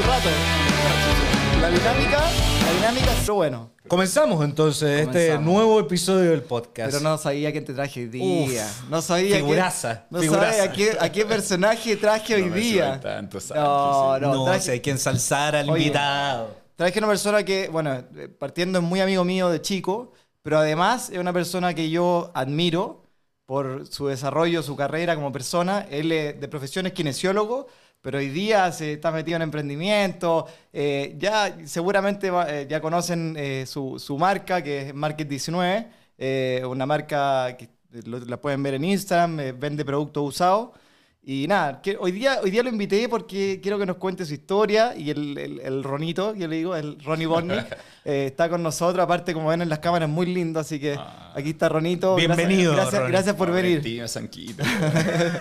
el rato. La dinámica, la dinámica es bueno. Comenzamos entonces este Comenzamos. nuevo episodio del podcast. Pero no sabía quién te traje hoy día. Uf, no sabía figuraza, qué, no figuraza. sabía a qué, a qué personaje traje hoy No me día. tanto, no, no, no, traje, si hay que ensalzar al Oye. invitado. traje una persona que, bueno, eh, partiendo es muy amigo mío de chico, pero además es una persona que yo admiro por su desarrollo, su carrera como persona. Él eh, de profesión es kinesiólogo, pero hoy día se está metido en emprendimiento. Eh, ya seguramente eh, ya conocen eh, su, marca, que es Market 19, eh, una marca que la pueden ver en Instagram, vende productos usados. Y nada, que hoy, día, hoy día lo invité porque quiero que nos cuente su historia y el, el, el Ronito, yo le digo, el Ronnie Bornick, eh, está con nosotros. Aparte, como ven en las cámaras, muy lindo, así que Ah. aquí está Ronito. Bienvenido, Gracias, gracias, Ronnie. gracias por No, venir. Tímido, Sanquito.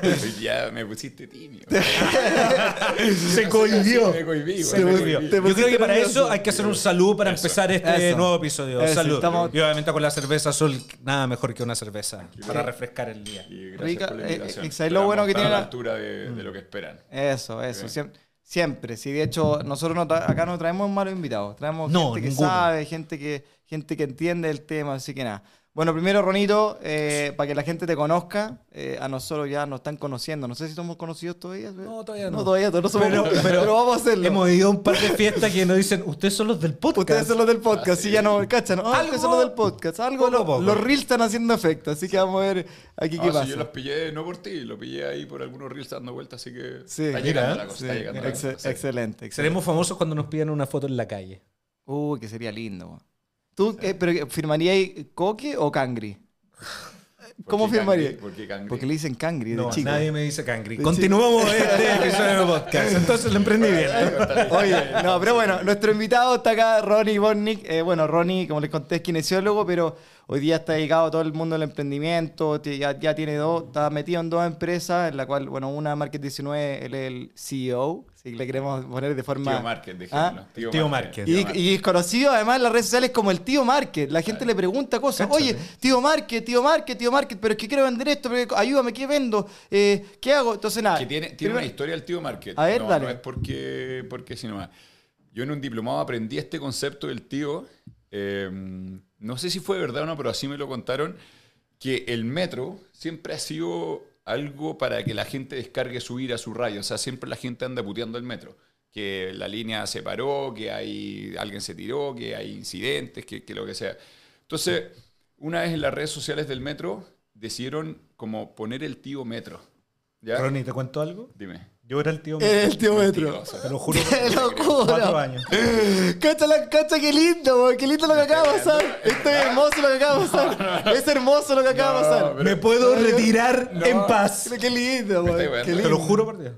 Hoy ya me pusiste tímido. Se cohibió. Me cohibí, Se me cohibió. Yo creo que para eso hay que hacer un salud para Eso. empezar este Eso. nuevo episodio. Eso, salud. estamos- Y obviamente con la cerveza Sol, nada mejor que una cerveza para refrescar el día. Y gracias Rica, por la eh, invitación. eh, ¿sabes lo bueno que tiene la altura de, de lo que esperan. Eso, eso. Siem- Siempre. Sí, de hecho, nosotros no tra- acá no traemos malos invitados. Traemos No, gente que ninguno. sabe, gente que, gente que entiende el tema, así que nada. Bueno, primero, Ronito, eh, para que la gente te conozca, eh, a nosotros ya nos están conociendo. No sé si somos conocidos todavía. No, todavía no. No, todavía no somos Pero- pero, pero vamos a hacerlo. Hemos ido a un par de fiestas que nos dicen, ustedes son los del podcast. Ustedes son los del podcast, Ah, sí, sí. ya no cachan. Ah, ustedes son los del podcast. Algo, lo- poco. los reels están haciendo efecto, así que vamos a ver aquí Ah, qué sí, pasa. yo los pillé no por ti, lo pillé ahí por algunos reels dando vueltas, así que Sí, está mira, llegando la Sí, cosa, está llegando la excelente, excelente. Seremos famosos cuando nos pidan una foto en la calle. Uy, que sería lindo. ¿Tú, eh, pero firmarías coque o cangri? ¿Por ¿Cómo firmaría? cangri? ¿Por qué cangri? Porque le dicen cangri de No, chico. nadie me dice cangri. De Continuamos este episodio de podcast. Entonces lo emprendí bien. Oye, no, pero bueno, nuestro invitado está acá, Ronnie Bornick. Eh, bueno, Ronnie, como les conté, es kinesiólogo, pero hoy día está dedicado a todo el mundo del emprendimiento. Ya, ya tiene dos, está metido en dos empresas, en la cual, bueno, una Market 19, él es el CEO, si le queremos poner de forma... Tío Market, dejémoslo. ¿Ah? Tío Market. Y, y es conocido además en las redes sociales como el tío Market. La gente le pregunta cosas. Cáchate. Oye, tío Market, tío Market, tío Market, pero es que quiero vender esto, pero ayúdame, ¿qué vendo? Eh, ¿Qué hago? Entonces, nada. Que tiene, una historia el tío Market. A ver, no, dale. No es porque, porque si nomás. Yo en un diplomado aprendí este concepto del tío. eh, no sé si fue verdad o no, pero así me lo contaron. Que el metro siempre ha sido algo para que la gente descargue su ira, su rayo. O sea, siempre la gente anda puteando el metro. Que la línea se paró, que hay, alguien se tiró, que hay incidentes, que, que lo que sea. Entonces, una vez en las redes sociales del metro, decidieron como poner el tío metro. ¿Ya? Ronnie, ¿te cuento algo? Dime. Yo era el tío. Eh, el tío Metro. Te lo juro. ¡Qué Cuatro locura! años. Cacha, la, cacha, qué lindo, qué lindo lo que acaba de pasar. Esto es hermoso lo que acaba de pasar. Es hermoso lo que acaba de pasar. Me puedo retirar No. en paz. Qué lindo, weando. Te lo juro por Dios.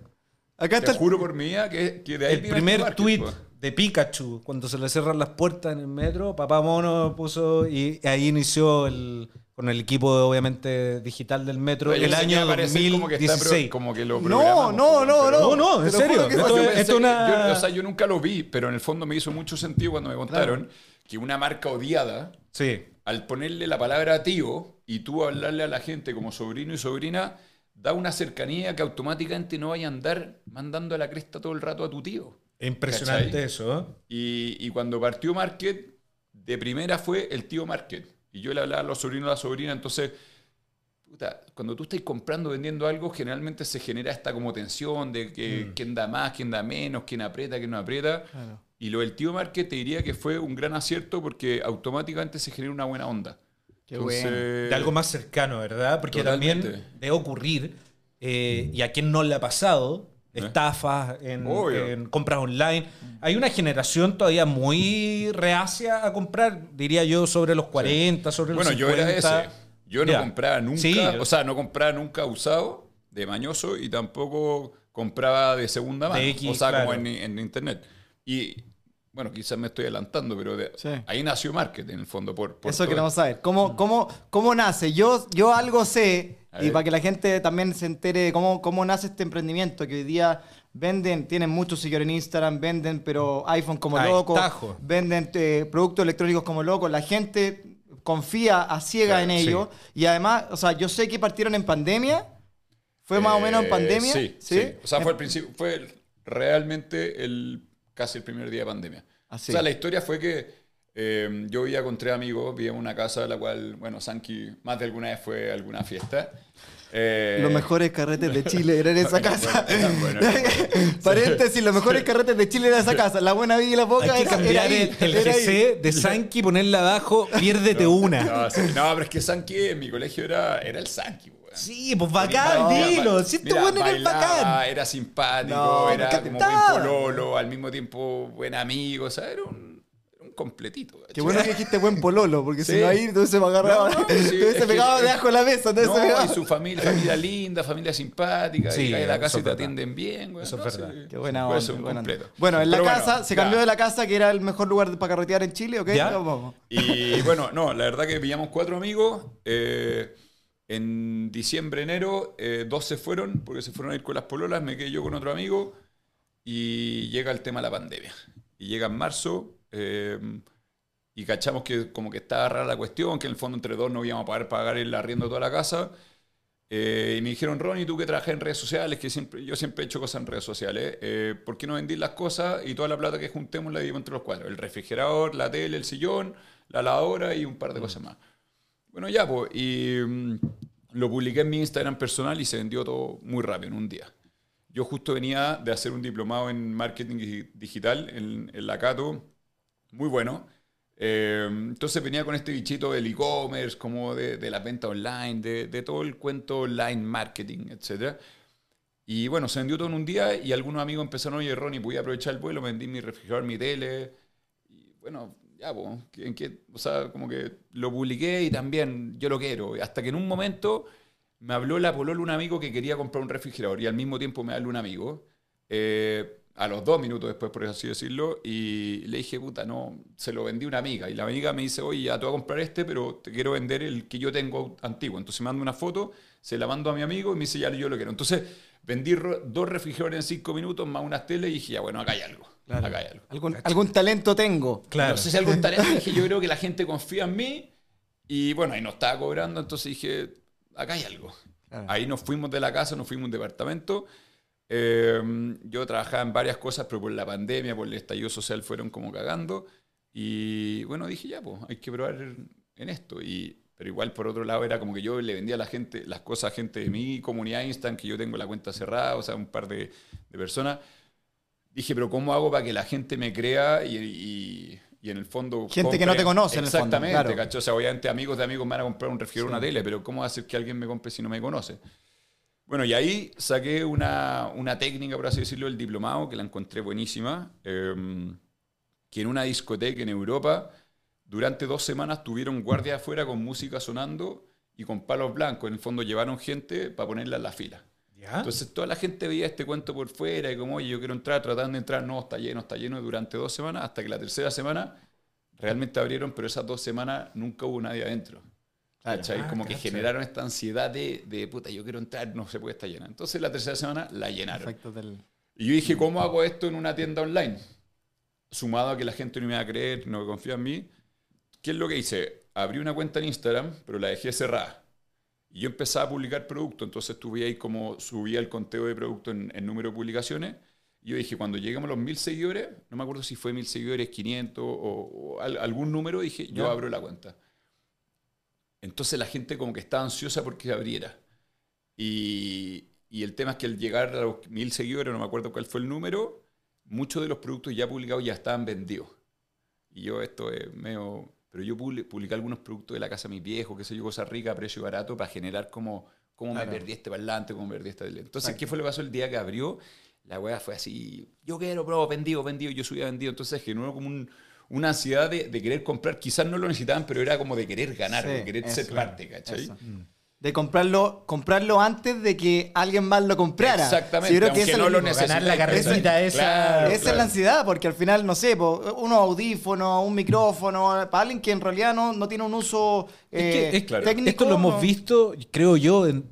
Acá está Te el juro por mi vida que, que de ahí El primer tweet po. de Pikachu, cuando se le cierran las puertas en el metro, papá mono puso y ahí inició el, con el equipo obviamente digital del metro el año va a parecer como que está 2016. como que lo No, no, no, pero- No, no, en serio. Esto, no, Yo es- pensé esto es que- una... yo- o sea, yo nunca lo vi, pero en el fondo me hizo mucho sentido cuando me contaron que una marca odiada, Sí. al ponerle la palabra tío y tú hablarle a la gente como sobrino y sobrina, da una cercanía que automáticamente no vaya a andar mandando a la cresta todo el rato a tu tío. Impresionante ¿Cachai? eso, ¿eh? Y, y cuando partió Market, de primera fue el tío Market. Y yo le hablaba a los sobrinos a la sobrina, entonces, puta, cuando tú estás comprando, vendiendo algo, generalmente se genera esta como tensión de que Mm. quién da más, quién da menos, quién aprieta, quién no aprieta. Claro. Y lo del tío Market te diría que fue un gran acierto porque automáticamente se genera una buena onda. Qué bueno. De algo más cercano, ¿verdad? Porque Totalmente. también debe ocurrir, eh, y a quien no le ha pasado, estafas en, compras online. Hay una generación todavía muy reacia a comprar, diría yo, sobre los 40, sobre los Bueno, yo 50. era ese. Yo no compraba nunca, Sí. o sea, no compraba nunca usado de mañoso y tampoco compraba de segunda mano. X, o sea, claro. como en, en internet. Y bueno, quizás me estoy adelantando, pero de- Sí. ahí nació marketing en el fondo. Por, por Eso todo queremos saber. ¿Cómo, cómo, cómo nace? Yo, yo algo sé, A y ver. para que la gente también se entere de cómo, cómo nace este emprendimiento, que hoy día venden, tienen muchos seguidores en Instagram, venden, pero iPhone como Ay, loco, tajo. venden eh, productos electrónicos como loco. La gente confía a ciega Claro, en ellos. Y además, o sea, yo sé que partieron en pandemia. ¿Fue más o menos en Eh, pandemia? Sí, sí. O sea, fue al principio, fue realmente el casi el primer día de pandemia. Así. O sea, la historia fue que eh, yo vivía con tres amigos, vivíamos en una casa, la cual, bueno, Sanki más de alguna vez fue a alguna fiesta. Eh, Los mejores carretes de Chile eran en esa casa. bueno, bueno, bueno. Paréntesis, los mejores carretes de Chile eran esa casa. La buena vida y la poca Hay que era, era cambiar ahí, el, el era ahí. GC de Sanki, ponerla abajo, piérdete una. No, sí, no, pero es que Sanki en mi colegio era, era el weón. Sí, pues bacán, No, dilo. Si este bueno era bacán. Era simpático, No, era como buen pololo, al mismo tiempo buen amigo, o sea, era un, completito. Qué ¿cachai? bueno que dijiste buen pololo, porque si no ahí entonces me agarraba. No, no, sí, entonces es se que- pegaba debajo de la mesa. Entonces No, y su familia, familia linda, familia simpática, Sí, y caes a la casa y te atienden bien, güey. Eso es verdad. Qué buena onda. buena. Bueno, en la casa, se ya. cambió de la casa que era el mejor lugar para carretear en Chile, ¿ok? Vamos. Y bueno, no, la verdad que pillamos cuatro amigos. eh, en diciembre, enero, eh, dos se fueron porque se fueron a ir con las pololas. Me quedé yo con otro amigo. Y llega el tema de la pandemia. Y llega en marzo. Eh, y cachamos que como que estaba rara la cuestión, que en el fondo entre dos no íbamos a poder pagar el arriendo de toda la casa. Eh, y me dijeron, Ronnie, tú que trabajas en redes sociales, que siempre, yo siempre he hecho cosas en redes sociales, eh, ¿por qué no vendís las cosas y toda la plata que juntemos la dividimos entre los cuatro? El refrigerador, la tele, el sillón, la lavadora y un par de cosas más. Bueno, ya, pues, y mm, lo publiqué en mi Instagram personal y se vendió todo muy rápido, en un día. Yo justo venía de hacer un diplomado en marketing digi- digital en, en la Cato, muy bueno. Eh, entonces venía con este bichito del e-commerce, como de, de la venta online, de, de todo el cuento online, marketing, etc. Y bueno, se vendió todo en un día y algunos amigos empezaron, oye, Ronnie, voy a aprovechar el vuelo, vendí mi refrigerador, mi tele. Y bueno, ya, pues, en qué, o sea, como que lo publiqué y también yo lo quiero. Hasta que en un momento me habló la polola un amigo que quería comprar un refrigerador y al mismo tiempo me habló un amigo. eh, a los dos minutos después, por así decirlo, y le dije, puta, no, se lo vendí a una amiga. Y la amiga me dice, oye, ya te voy a comprar este, pero te quiero vender el que yo tengo antiguo. Entonces me manda una foto, se la mando a mi amigo y me dice, ya yo lo quiero. Entonces vendí dos refrigeradores en cinco minutos más unas teles y dije, ya, bueno, acá hay algo. Acá hay algo. ¿Algún, algún talento tengo. Claro. No sé si algún talento, dije, yo creo que la gente confía en mí y bueno, ahí nos estaba cobrando, entonces dije, acá hay algo. Claro. Ahí nos fuimos de la casa, nos fuimos a un departamento. Eh, yo trabajaba en varias cosas, pero por la pandemia, por el estallido social, fueron como cagando. Y bueno, dije, ya, pues, hay que probar en esto. Y, pero igual, por otro lado, era como que yo le vendía a la gente, las cosas a gente de mi comunidad Instant, que yo tengo la cuenta cerrada, o sea, un par de, de personas. Dije, pero ¿cómo hago para que la gente me crea y, y- y en el fondo... Gente que no te conoce, en el fondo, Exactamente, claro. O sea, obviamente amigos de amigos me van a comprar un refrigerador, una tele, pero ¿cómo hacer que alguien me compre si no me conoce? Bueno, y ahí saqué una, una técnica, por así decirlo, del diplomado, que la encontré buenísima, eh, que en una discoteca en Europa, durante dos semanas tuvieron guardias afuera con música sonando y con palos blancos. En el fondo llevaron gente para ponerla en la fila. ¿Ya? Entonces toda la gente veía este cuento por fuera y como, oye, yo quiero entrar, tratando de entrar, no, está lleno, está lleno durante dos semanas, hasta que la tercera semana realmente abrieron, pero esas dos semanas nunca hubo nadie adentro. ¿Cachai? Ah, como que generaron esta ansiedad de, de, puta, yo quiero entrar, no se puede estar llena. Entonces la tercera semana la llenaron. Del- Y yo dije, ¿cómo hago esto en una tienda online? Sumado a que la gente no me va a creer, no confía en mí. ¿Qué es lo que hice? Abrí una cuenta en Instagram, pero la dejé cerrada. Y yo empezaba a publicar productos, entonces tuve ahí como subía el conteo de productos en, en número de publicaciones. Y yo dije, cuando lleguemos a los mil seguidores, no me acuerdo si fue mil seguidores, 500 o, o al- algún número, dije, yo Ya. abro la cuenta. Entonces la gente como que estaba ansiosa porque se abriera. Y, y el tema es que al llegar a los mil seguidores, no me acuerdo cuál fue el número, muchos de los productos ya publicados ya estaban vendidos. Y yo esto es medio... Pero yo publi- publiqué algunos productos de la casa de mis viejos, qué sé yo, cosas ricas a precio barato, para generar como cómo Claro. me perdí este parlante, cómo me perdí esta. Entonces, ¿qué fue lo que pasó el día que abrió? La weá fue así, yo quiero, bro, vendido, vendido, yo subía vendido. Entonces generó como un- una ansiedad de, de querer comprar. Quizás no lo necesitaban, pero era como de querer ganar, Sí, de querer eso, ser claro, parte, ¿cachai? eso. De comprarlo, comprarlo antes de que alguien más lo comprara. Exactamente, Sí, yo creo que no es lo la- necesites. Ganar la carretita esa. Claro, Esa es la ansiedad, porque al final, no sé, po, unos audífonos, un micrófono, para alguien que en realidad no, no tiene un uso Es que- eh, es- claro. técnico. Esto lo hemos visto, creo yo, en-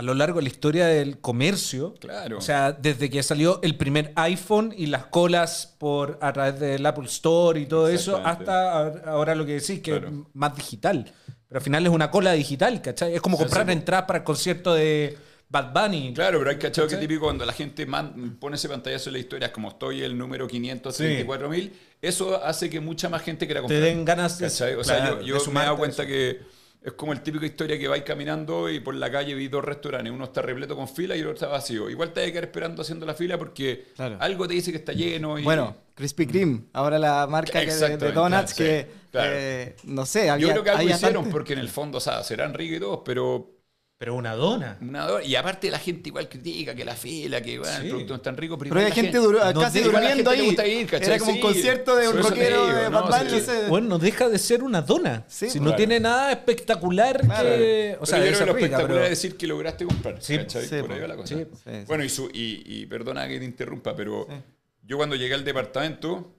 a lo largo de la historia del comercio. Claro. O sea, desde que salió el primer iPhone y las colas por a través del Apple Store y todo eso, hasta ahora- lo que decís, que Claro. es más digital. Pero al final es una cola digital, ¿cachai? Es como Sí, comprar sí, entradas para el concierto de, Bad Bunny. Claro, pero hay cachado que típico cuando la gente man- pone ese pantallazo en la historia, es como estoy el número 534.000, eso hace que mucha más gente quiera Te comprar. den ganas de. O sea, claro, yo, de me he dado cuenta eso. que es como el típico historia que vais caminando y por la calle vi dos restaurantes, uno está repleto con fila y el otro está vacío. Igual te hay que quedar esperando haciendo la fila porque Claro. algo te dice que está lleno. Y, Bueno, Krispy Kreme, ahora la marca que de, donuts que, claro. eh, no sé, había, yo creo que algo hicieron tanto- porque en el fondo, o sea, serán ricos y todos, pero Pero una dona. una dor- y aparte la gente igual critica que la fila, que bueno, el producto no es tan rico, pero, Pero hay la gente duro- no casi durmiendo ahí. gusta ir, ¿cachai? Era como un concierto de un eso rockero digo, de no, sí. no. Bueno, no deja de ser una dona. Sí, si no claro. tiene nada espectacular Claro. que. O sea, pero yo creo que lo esa rica, espectacular pero- es decir que lograste comprar. Sí, ¿cachai? sí, Por po. ahí va la cosa. Sí. Sí, sí. Bueno, y, su- y, y perdona que te interrumpa, pero Sí. yo cuando llegué al departamento,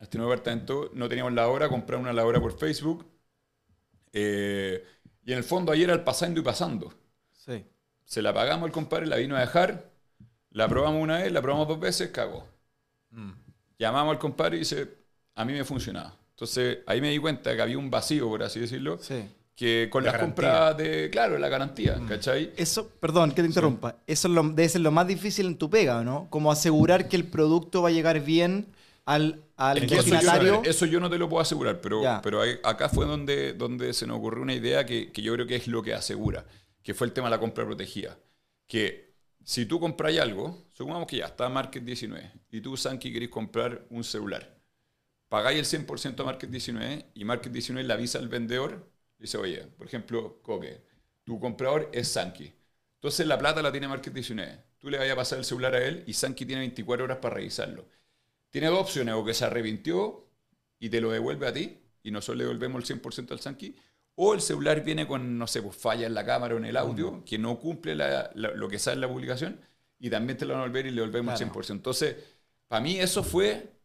a este nuevo departamento, no teníamos la hora, compré una la hora por Facebook. eh, y en el fondo ayer al pasando y pasando. Sí. Se la pagamos al compadre, la vino a dejar, la probamos una vez, la probamos dos veces, cagó. Mm. Llamamos al compadre y dice, a mí me funcionaba. Entonces ahí me di cuenta que había un vacío, por así decirlo, Sí. que con La las garantía. compras de, claro, la garantía, ¿cachai? Eso, perdón, que te interrumpa. Eso es lo, debe ser lo más difícil en tu pega, ¿no? Como asegurar que el producto va a llegar bien al, al Es que eso, yo, destinatario. eso yo no te lo puedo asegurar, pero, Ya. pero acá fue donde, donde se nos ocurrió una idea que, que yo creo que es lo que asegura, que fue el tema de la compra protegida. Que si tú compras algo, supongamos que ya está Market 19 y tú, Sanki, querés comprar un celular, pagáis el 100% a Market 19 y Market 19 le avisa al vendedor, dice, oye, por ejemplo, Coque, tu comprador es Sanki. Entonces la plata la tiene Market 19. Tú le vas a pasar el celular a él y Sanki tiene 24 horas para revisarlo. Tiene dos opciones, o que se arrepintió y te lo devuelve a ti, y nosotros le devolvemos el 100% al Sanki, o el celular viene con, no sé, pues falla en la cámara o en el audio, que no cumple la- la- lo que sale en la publicación, y también te lo van a devolver y le devolvemos Claro. el 100%. Entonces, para mí eso fue,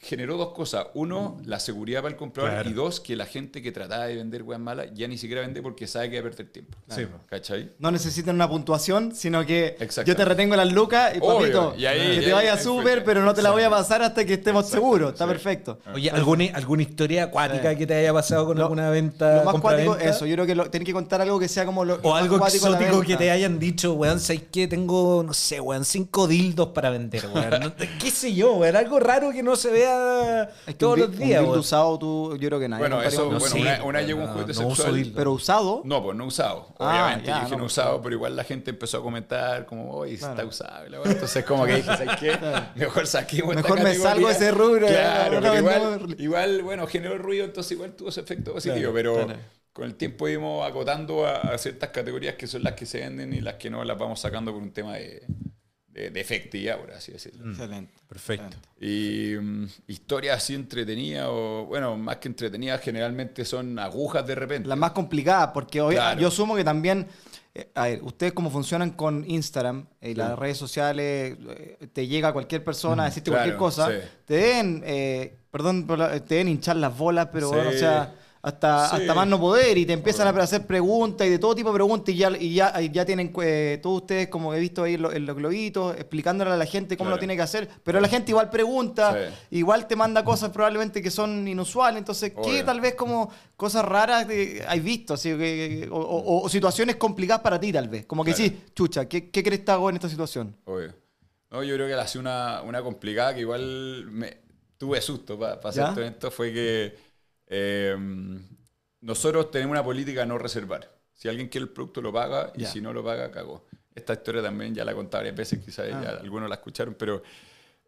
generó dos cosas. Uno, la seguridad para el comprador, Claro. y dos, que la gente que trataba de vender weas malas ya ni siquiera vende porque sabe que va a perder tiempo. Sí. ¿Cachai? No necesitan una puntuación, sino que yo te retengo las lucas y Obvio, papito, y ahí- que y te ahí- vaya súper, pero no te la voy a pasar hasta que estemos Exacto, seguros. Está sí. perfecto. Oye, ¿alguna, ¿alguna historia acuática Sí. que te haya pasado con Lo- alguna venta? Lo más compraventa? cuático, eso. Yo creo que lo, tenés que contar algo que sea como lo. O algo exótico que te hayan dicho, weón, ¿sabes qué? Tengo, no sé, weón, cinco dildos para vender, weón. ¿Qué sé yo, weón? Algo raro que no se vea Es que todos un, los días, un dildo weón. usado, tú, yo creo que nadie. Bueno, eso, bueno, una, llegó un no, juguete no uso sexual. dildo. Pero usado. No, pues no usado. Ah, Obviamente, ya, yo dije no, no usado, claro. pero igual la gente empezó a comentar como, oye, Claro. está usado. Entonces, como que dije, ¿sabes qué? Mejor saquemos esta Mejor me categoría. salgo de ese rubro, Claro, pero igual, igual, bueno, generó ruido, entonces igual tuvo ese efecto positivo, pero claro. con el tiempo íbamos acotando a, a ciertas categorías que son las que se venden y las que no las vamos sacando por un tema de, de, de efectividad, por así decirlo. Excelente. Perfecto. Y mm, historias así entretenidas, o bueno, más que entretenidas, generalmente son agujas de repente. La más complicada, porque hoy, Claro. yo asumo que también. eh, a ver, ustedes como funcionan con Instagram y las redes sociales, eh, te llega cualquier persona a decirte claro, cualquier cosa, sí. te den, eh, perdón, te den hinchar las bolas, pero Sí. bueno, o sea, hasta, Sí. hasta más no poder y te empiezan a hacer preguntas y de todo tipo de preguntas y ya, y ya, y ya tienen, eh, todos ustedes como he visto ahí en, lo- en los globitos, explicándole a la gente cómo Claro. lo tiene que hacer, pero la gente igual pregunta, Sí. igual te manda cosas probablemente que son inusuales, entonces, ¿qué tal vez como cosas raras que hay visto? Así, que, o, o- o situaciones complicadas para ti tal vez, como que Claro. sí, chucha, ¿qué, qué crees que hago en esta situación? Obvio. No, yo creo que la hace una, una complicada que igual me tuve susto para hacer todo esto. Fue que eh, nosotros tenemos una política de no reservar. Si alguien quiere el producto, lo paga y si no lo paga, cagó. Esta historia también ya la he contado varias veces, quizás Ah. ya algunos la escucharon, pero.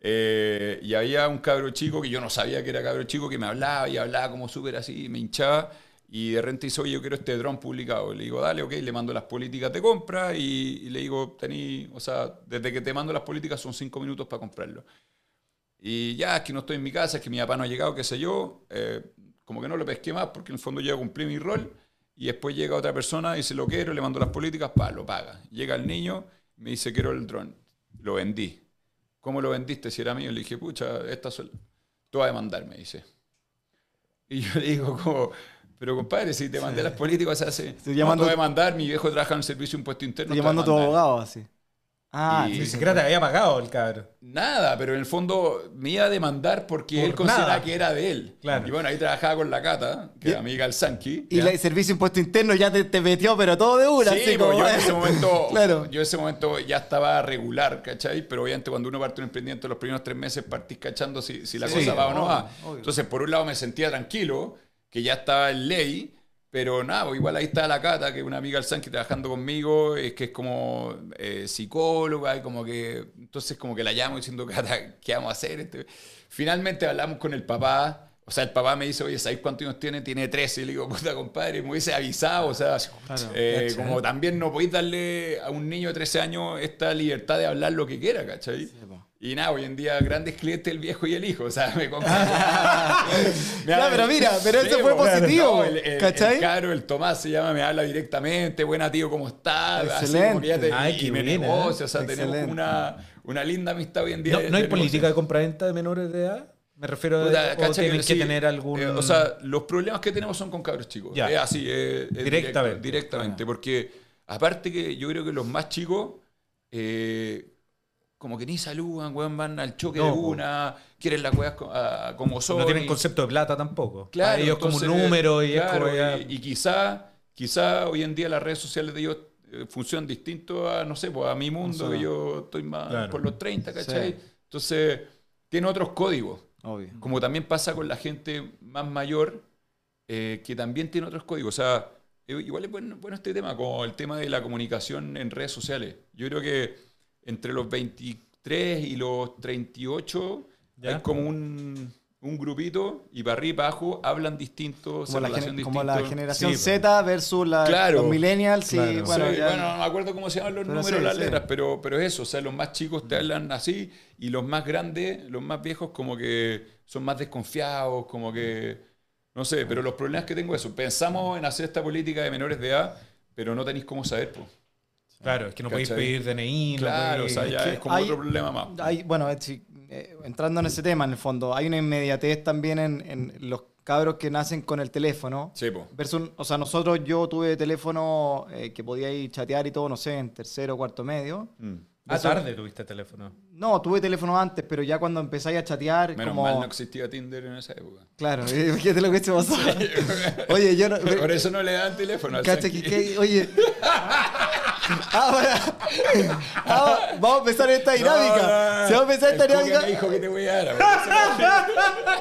eh, y había un cabro chico que yo no sabía que era cabro chico que me hablaba y hablaba como súper así, me hinchaba. Y de repente dice, oye, yo quiero este dron publicado. Le digo, dale, ok, le mando las políticas de compra y, y le digo, tení, o sea, desde que te mando las políticas son cinco minutos para comprarlo. Y ya, es que no estoy en mi casa, es que mi papá no ha llegado, qué sé yo. eh, como que no lo pesqué más porque en el fondo ya cumplí mi rol. Y después llega otra persona, dice, lo quiero, le mando las políticas, pa, lo paga. Llega el niño, me dice, quiero el dron. Lo vendí. ¿Cómo lo vendiste si era mío? Le dije, pucha, esta sol... Tú vas a demandar, me dice. Y yo le digo, como, pero compadre, si te mandé las políticas hace... Estoy No, llamando- te voy a demandar, mi viejo trabaja en el servicio de impuesto interno. Estoy llamando a tu demandar". abogado así. Ah, Y- Ni siquiera te había pagado el cabrón. Nada, pero en el fondo me iba a demandar porque Por él consideraba nada. que era de él. Claro. Y bueno, ahí trabajaba con la Cata, que era amiga del Sanki. Y el servicio de impuesto interno ya te, te metió, pero todo de una. Sí, así pues, como, yo en ese momento, Claro. yo en ese momento ya estaba regular, ¿cachai? Pero obviamente cuando uno parte un emprendimiento los primeros tres meses partís cachando si, si la Sí, cosa va o no va. obvio. Entonces, por un lado me sentía tranquilo, que ya estaba en ley, pero nada, pues, igual ahí está la Cata, que es una amiga del Sanki trabajando conmigo, es que es como eh, psicóloga, y como que, entonces como que la llamo diciendo, Cata, ¿qué vamos a hacer? Finalmente hablamos con el papá. O sea, el papá me dice, oye, ¿sabes cuántos años tiene? Tiene 13. Y le digo, puta, compadre, me hubiese avisado. O sea, eh, como también no podéis darle a un niño de 13 años esta libertad de hablar lo que quiera, ¿cachai? y nada, hoy en día grandes clientes el viejo y el hijo. O sea, me compran. Ya, pero mira, pero eso fue po, positivo, el, el, ¿cachai? el caro, el Tomás se llama, me habla directamente. Buena, tío, ¿cómo estás? Así Excelente. como que ya te, Ay, y me buena, negocia. O sea, tenemos Excelente. una, una linda amistad hoy en día. ¿No, de- no hay de política negocio. de compraventa de menores de edad? Me refiero a... O cacha tienen que, tener algún... eh, o sea, los problemas que tenemos son con cabros chicos. Ya. Es así, es- es Directamente. directamente. Porque aparte que yo creo que los más chicos, eh, como que ni saludan, weón, van al choque No, de una, quieren las weas co- a- como son. no tienen concepto de plata tampoco. Claro, Para ellos como un número y claro, es como y, y quizá, quizá hoy en día las redes sociales de ellos eh, funcionan distinto a, no sé, pues, a mi mundo, que yo estoy más Claro. por los 30, ¿cachai? Sí. Entonces, tiene otros códigos. Obvio. Como también pasa con la gente más mayor, eh, que también tiene otros códigos. O sea, eh, igual es bueno, bueno este tema, como el tema de la comunicación en redes sociales. Yo creo que entre los 23 y los 38 ¿Ya? hay como un, un grupito y para arriba y para abajo hablan distinto, Como la, gen- como la generación Sí. Z versus la, Claro. los millennials. y, Claro. bueno, Sí, ya- bueno, no me acuerdo cómo se llaman los Pero números, sí, las letras, pero, pero eso, o sea, los más chicos te hablan así y los más grandes, los más viejos, como que son más desconfiados, como que, no sé, pero los problemas que tengo es eso, pensamos en hacer esta política de menores de edad, pero no tenéis cómo saber, pues. Claro, es que no podéis ¿Cachai? pedir DNI, no Claro, o podéis- sea, ya que es como hay- otro problema más. hay- bueno, eh, sí, eh, entrando en ese tema, en el fondo, hay una inmediatez también en, en los cabros que nacen con el teléfono. Sí, po. Versus, o sea, nosotros, yo tuve teléfono eh, que podía ir chatear y todo, no sé, en tercero o cuarto medio. Mm. Ah, tarde tuviste teléfono. No, tuve teléfono antes, pero ya cuando empezáis a chatear, Menos como... mal no existía Tinder en esa época. Claro, fíjate lo que se pasó. Oye, yo no... Por eso no le dan teléfono al Cacha, que- que- oye. Ahora, ah, vamos a empezar esta dinámica. No, no, Si vamos a empezar esta dinámica, me dijo que te voy a dar.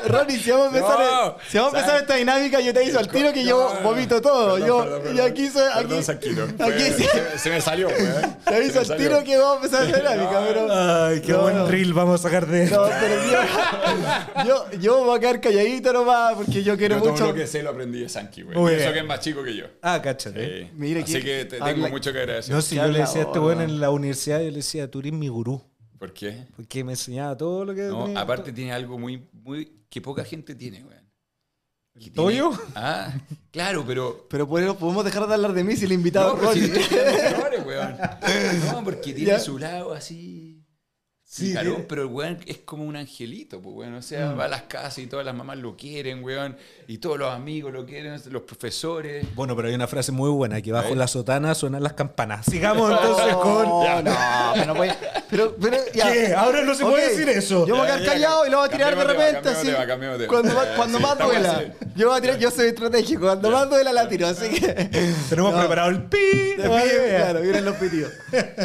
Ronnie, si vamos a empezar, No, si vamos a empezar esta dinámica, yo te aviso al tiro que yo vomito todo. Perdón, yo, perdón, y perdón. aquí, soy, aquí, aquí Fue- sí, se, se me salió, weón. te aviso Se me al tiro que vamos a empezar esta dinámica, pero. Ay, qué buen reel vamos a sacar de No, pero yo, yo, yo voy a quedar calladito nomás porque yo quiero Yo todo mucho. lo que sé lo aprendí de Sanki, güey. Eso que es más chico que yo. Ah, cáchate. Eh, Así que- te tengo mucho que agradecer. No, si yo le decía a este weón en la universidad, yo le decía, tú eres mi gurú. ¿Por qué? Porque me enseñaba todo lo que No, tenía. aparte tiene algo muy, muy que poca gente tiene. ¿El toyo? Ah, claro, pero. Pero podemos podemos dejar de hablar de mí si el invitado No, si mejores, weón. No, porque tiene Ya. su lado así. Sí, tiene- pero el weón es como un angelito, pues, weón. O sea, Mm. va a las casas y todas las mamás lo quieren, weón. Y todos los amigos lo quieren, los profesores. Bueno, pero hay una frase muy buena, que bajo la sotana suenan las campanas. Sigamos entonces con... No, no, pero no puede- Pero, pero, ya. ¿Qué? Ahora no se puede Ok, decir eso. Yo voy a quedar ya, callado y lo voy a tirar de cambiemos tema, repente así. tema, tema. Cuando, Eh, más- cuando sí, más duela. así. Yo voy a tirar, yo soy estratégico. Cuando más duela la tiro, así que. Tenemos No. preparado el pi. Después, pie. claro, vienen los pitidos.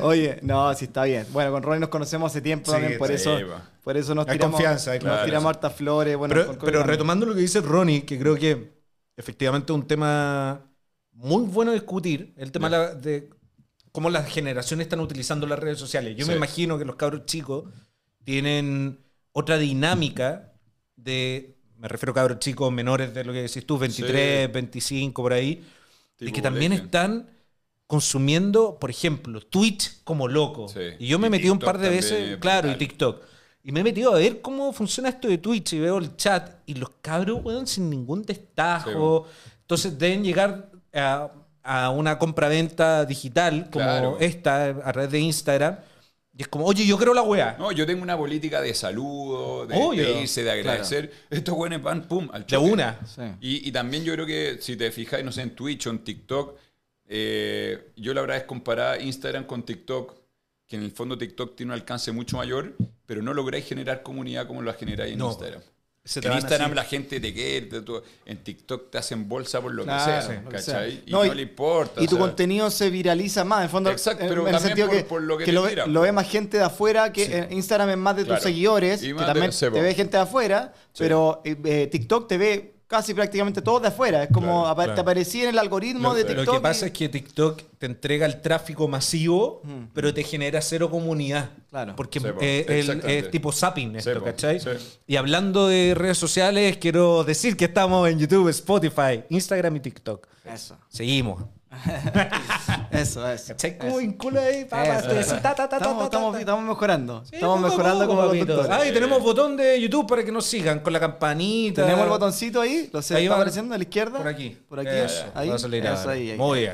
Oye, no, sí está bien. Bueno, con Ronnie nos conocemos hace tiempo Sí, también, por sí, eso, por eso nos Hay tiramos, confianza, hay nos tiramos hartas flores. Bueno, pero, retomando lo que dice Ronnie, que creo que efectivamente es un tema muy bueno de discutir, el tema de de cómo las generaciones están utilizando las redes sociales. Yo me imagino que los cabros chicos tienen otra dinámica de, me refiero a cabros chicos menores de lo que decís tú, 23, Sí. 25, por ahí, de Tipo que también colegio. están consumiendo, por ejemplo, Twitch como loco. Sí. Y yo me he Y metido un TikTok par de también veces, es claro, y. TikTok. Y me he metido a ver cómo funciona esto de Twitch y veo el chat y los cabros, weón, sin ningún destajo. Entonces deben llegar a, a una compraventa digital como Claro. esta a través de Instagram. Y es como, oye, yo creo la weá. No, yo tengo una política de saludo, de, Obvio. de irse, de agradecer. Estos buenos van, pum, al de choque. una. Sí. Y, y también yo creo que si te fijáis, no sé, en Twitch o en TikTok, eh, yo la verdad es comparar Instagram con TikTok, que en el fondo TikTok tiene un alcance mucho mayor, pero no lográis generar comunidad como lo generáis en No. Instagram. Se te En Instagram la gente te quiere, te- en TikTok te hacen bolsa por lo Claro, que sea, ¿cachai? Y No, le importa. Y tu sea, contenido se viraliza más, en fondo. Exacto, pero en el sentido por- que, por lo que que te lo, ve- lo ve más gente de afuera, que Sí. en Instagram es más de tus Claro. seguidores, Y que también te po. ve gente de afuera, Sí. pero eh, eh, TikTok te ve casi prácticamente todos de afuera. Es como Claro, apa- claro. te aparecía en el algoritmo Lo, de lo TikTok. que pasa y- es que TikTok te entrega el tráfico masivo, pero te genera cero comunidad. Claro. Porque Sí, eh, el- es tipo zapping esto, Sí, ¿cachai? sí. Y hablando de redes sociales, quiero decir que estamos en YouTube, Spotify, Instagram y TikTok. Eso, Seguimos. eso, eso. ¿Cachai? ¿Cómo eso. vincula ahí? Estamos, ta, estamos- ta. estamos mejorando. Sí, estamos mejorando como conductores. Ah, y tenemos botón de YouTube para que nos sigan con la campanita. Tenemos el botoncito ahí, lo sé, Ahí está va. apareciendo a la izquierda. Por aquí. Por aquí. Eso, Ahí. Eso ahí, ahí. Muy bien.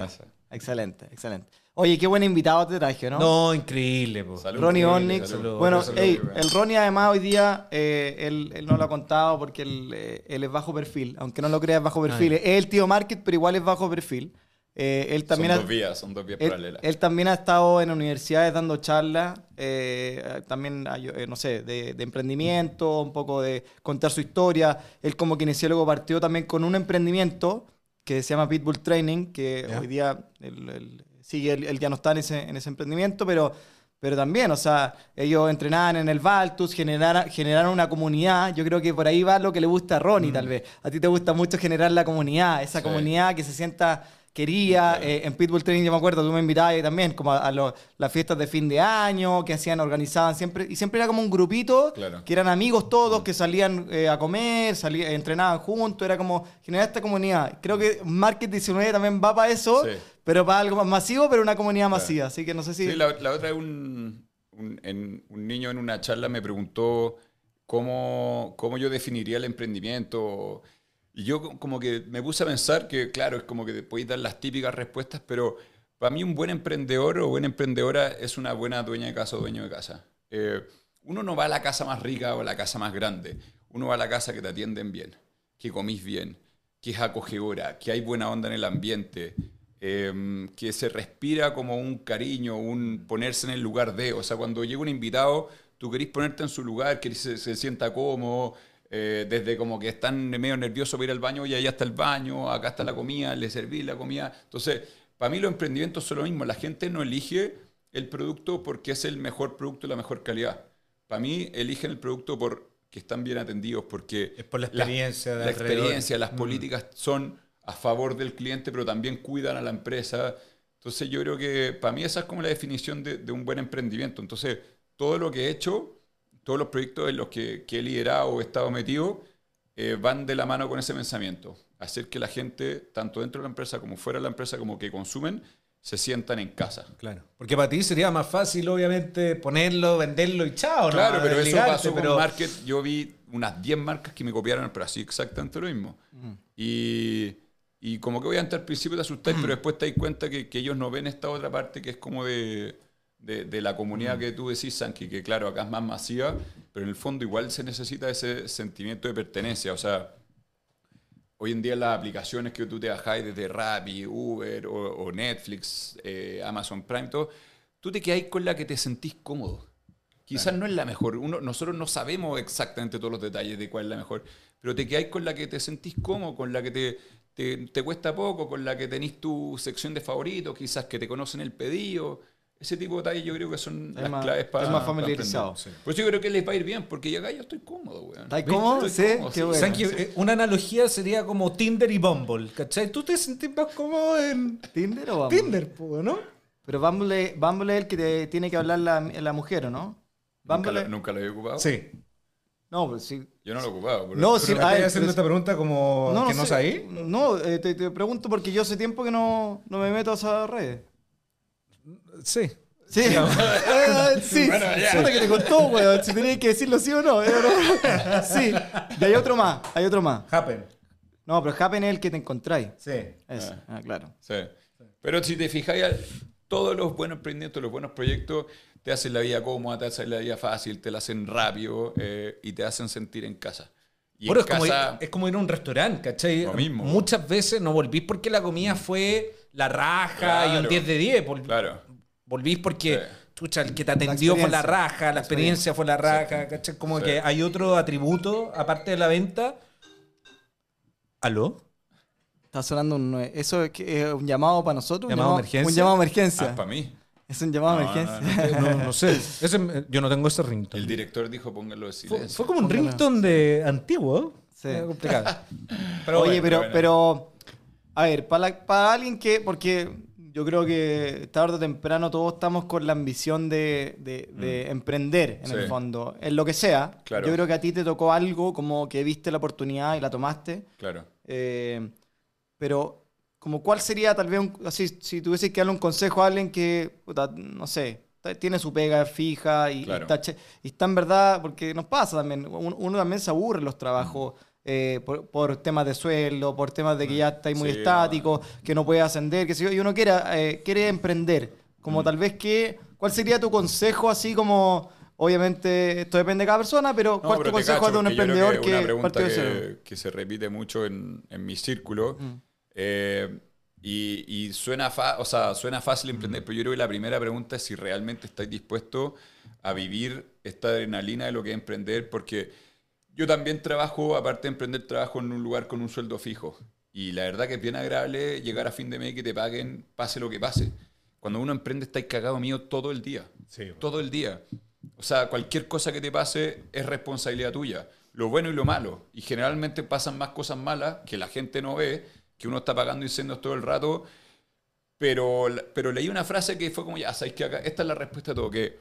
Excelente, excelente. Oye, qué buen invitado te traje, ¿no? No, increíble. po. Salud. Ronnie salud. Bueno, Salud, ey, el Ronnie además hoy día, eh, él, él no lo ha contado porque él, eh, él es bajo perfil. Aunque no lo creas, es bajo perfil. Ah, Es el tío Market, pero igual es bajo perfil. Eh, él también son ha- dos vías, son dos vías él, paralelas. él también ha estado en universidades dando charlas, eh, también, hay, eh, no sé, de, de emprendimiento, un poco de contar su historia. Él como kinesiólogo partió también con un emprendimiento que se llama Pitbull Training, que hoy día él, él sigue, él, él ya no está en ese, en ese emprendimiento, pero, pero también, o sea, ellos entrenaban en el Baltus, generaron, generaron una comunidad. Yo creo que por ahí va lo que le gusta a Ronnie, tal vez. A ti te gusta mucho generar la comunidad, esa Sí. comunidad que se sienta quería. Eh, en Pitbull Training, yo me acuerdo, tú me invitabas ahí también, como a, a lo- las fiestas de fin de año que hacían, organizaban siempre. Y siempre era como un grupito Claro. que eran amigos todos, que salían eh, a comer, salían, entrenaban juntos. Era como generar esta comunidad. Creo que Market 19 también va para eso, Sí. pero para algo más masivo, pero una comunidad Claro. masiva. Así que no sé si. Sí, la, la otra es un, un, en- un niño en una charla me preguntó cómo, cómo yo definiría el emprendimiento. Y yo co- como que me puse a pensar que, claro, es como que te podéis dar las típicas respuestas, pero para mí un buen emprendedor o buena emprendedora es una buena dueña de casa o dueño de casa. Eh, uno no va a la casa más rica o a la casa más grande. Uno va a la casa que te atienden bien, que comís bien, que es acogedora, que hay buena onda en el ambiente, eh, que se respira como un cariño, un ponerse en el lugar de. O sea, cuando llega un invitado, tú querís ponerte en su lugar, que se, se sienta cómodo, eh, desde como que están medio nerviosos para ir al baño, y allá está el baño, acá está la comida, le serví la comida. Entonces, para mí los emprendimientos son lo mismo. La gente no elige el producto porque es el mejor producto, la mejor calidad. Para mí, eligen el producto porque están bien atendidos, porque Es por la experiencia de la experiencia, las Mm. políticas son a favor del cliente, pero también cuidan a la empresa. Entonces yo creo que para mí esa es como la definición de, de un buen emprendimiento. Entonces todo lo que he hecho, todos los proyectos en los que, que he liderado o he estado metido, eh, van de la mano con ese pensamiento. Hacer que la gente, tanto dentro de la empresa como fuera de la empresa, como que consumen, se sientan en casa. Claro. Porque para ti sería más fácil, obviamente, ponerlo, venderlo y chao, ¿no? Claro, pero eso pasó pero- con Market. Yo vi unas 10 marcas que me copiaron, pero así exactamente lo mismo. Y, y como que obviamente al principio te asustáis, pero después te das cuenta que, que ellos no ven esta otra parte que es como de, de, de la comunidad que tú decís, Sanki, que claro, acá es más masiva, pero en el fondo igual se necesita ese sentimiento de pertenencia. O sea, hoy en día las aplicaciones que tú te bajáis desde Rappi, Uber o, o Netflix, eh, Amazon Prime, todo, tú te quedáis con la que te sentís cómodo. Quizás no es la mejor. Uno, nosotros no sabemos exactamente todos los detalles de cuál es la mejor, pero te quedáis con la que te sentís cómodo, con la que te, te, te cuesta poco, con la que tenés tu sección de favoritos, quizás que te conocen el pedido. Ese tipo de detalles yo creo que son Es las más- claves para es más para. Por eso yo creo que les va a ir bien, porque ya acá yo estoy cómodo, weón. ¿Estás cómodo? Estoy Sí, cómodo, qué sí. bueno. ¿Saben que, eh, una analogía sería como Tinder y Bumble, ¿cachai? Tú te sentís más cómodo en ¿Tinder o Bumble? Tinder, po, ¿no? Pero Bumble, Bumble es el que te tiene que hablar la, la mujer, ¿o no? Nunca, lo, nunca lo he ocupado. Sí. No, pues sí. Yo no lo he ocupado. pero- No, Pero sí, me ay, estás haciendo pero- esta pregunta como que no sé. sabéis. No, eh, te, te pregunto porque yo hace tiempo que no, no me meto a esas redes. Sí. Sí, Eh, sí. Bueno, ya. Que te contó, weón. Si tenías que decirlo sí o no. eh. Sí. Y hay otro más, hay otro más. Happen. No, pero Happen es el que te encontráis. Sí. Eso, ah, claro. Sí. Pero si te fijáis, todos los buenos emprendimientos, los buenos proyectos, te hacen la vida cómoda, te hacen la vida fácil, te la hacen rápido eh, y te hacen sentir en casa. Y Bueno, en es, como ir, es como ir a un restaurante, ¿cachai? Lo mismo. Muchas veces no volvís porque la comida fue la raja y un Claro. 10 de 10. vol- claro. Volvís porque Sí. chucha, el que te atendió fue la raja, la experiencia fue la raja, ¿cachai? Como Sí. que hay otro atributo, aparte de la venta. ¿Aló? Está sonando un... ¿Eso es, que es un llamado para nosotros? ¿Un ¿Llamado de emergencia? Un llamado de emergencia. Ah, para mí. Es un llamado de No, emergencia. No, no sé. Ese- yo no tengo ese ringtone. El director dijo póngalo de Fue, silencio. fue como un ringtone de antiguo. Sí. Era complicado. Pero Oye, bueno, pero, bueno. pero, a ver, para, la- para alguien que, porque yo creo que tarde o temprano todos estamos con la ambición de, de- de emprender, en Mm. Sí. el fondo, en lo que sea. Claro. Yo creo que a ti te tocó algo como que viste la oportunidad y la tomaste. Claro. Eh, pero, como cuál sería tal vez, un- así, si tuvieses que darle un consejo a alguien que, puta, no sé, tiene su pega fija y, y Claro. está, che- y está en verdad, porque nos pasa también, uno, uno también se aburre los trabajos. Eh, por, por temas de sueldo, por temas de que ya estáis muy Sí, estático, que no puede ascender, que yo, y uno quiere, eh, quiere emprender. Como Mm. tal vez que, ¿cuál sería tu consejo así como, obviamente esto depende de cada persona, pero No, cuál tu pero te consejo cacho, de un emprendedor que, una que cero? que, que se repite mucho en, en mi círculo. Mm. eh, y, y suena, fa- o sea, suena fácil emprender, pero yo creo que la primera pregunta es si realmente estáis dispuestos a vivir esta adrenalina de lo que es emprender, porque yo también trabajo, aparte de emprender, trabajo en un lugar con un sueldo fijo. Y la verdad que es bien agradable llegar a fin de mes y que te paguen, pase lo que pase. Cuando uno emprende, estáis cagado mío todo el día. Sí. Todo el día. O sea, cualquier cosa que te pase es responsabilidad tuya. Lo bueno y lo malo. Y generalmente pasan más cosas malas que la gente no ve, que uno está pagando incendios todo el rato. Pero, pero leí una frase que fue como, ya, sabéis que acá, esta es la respuesta a todo, que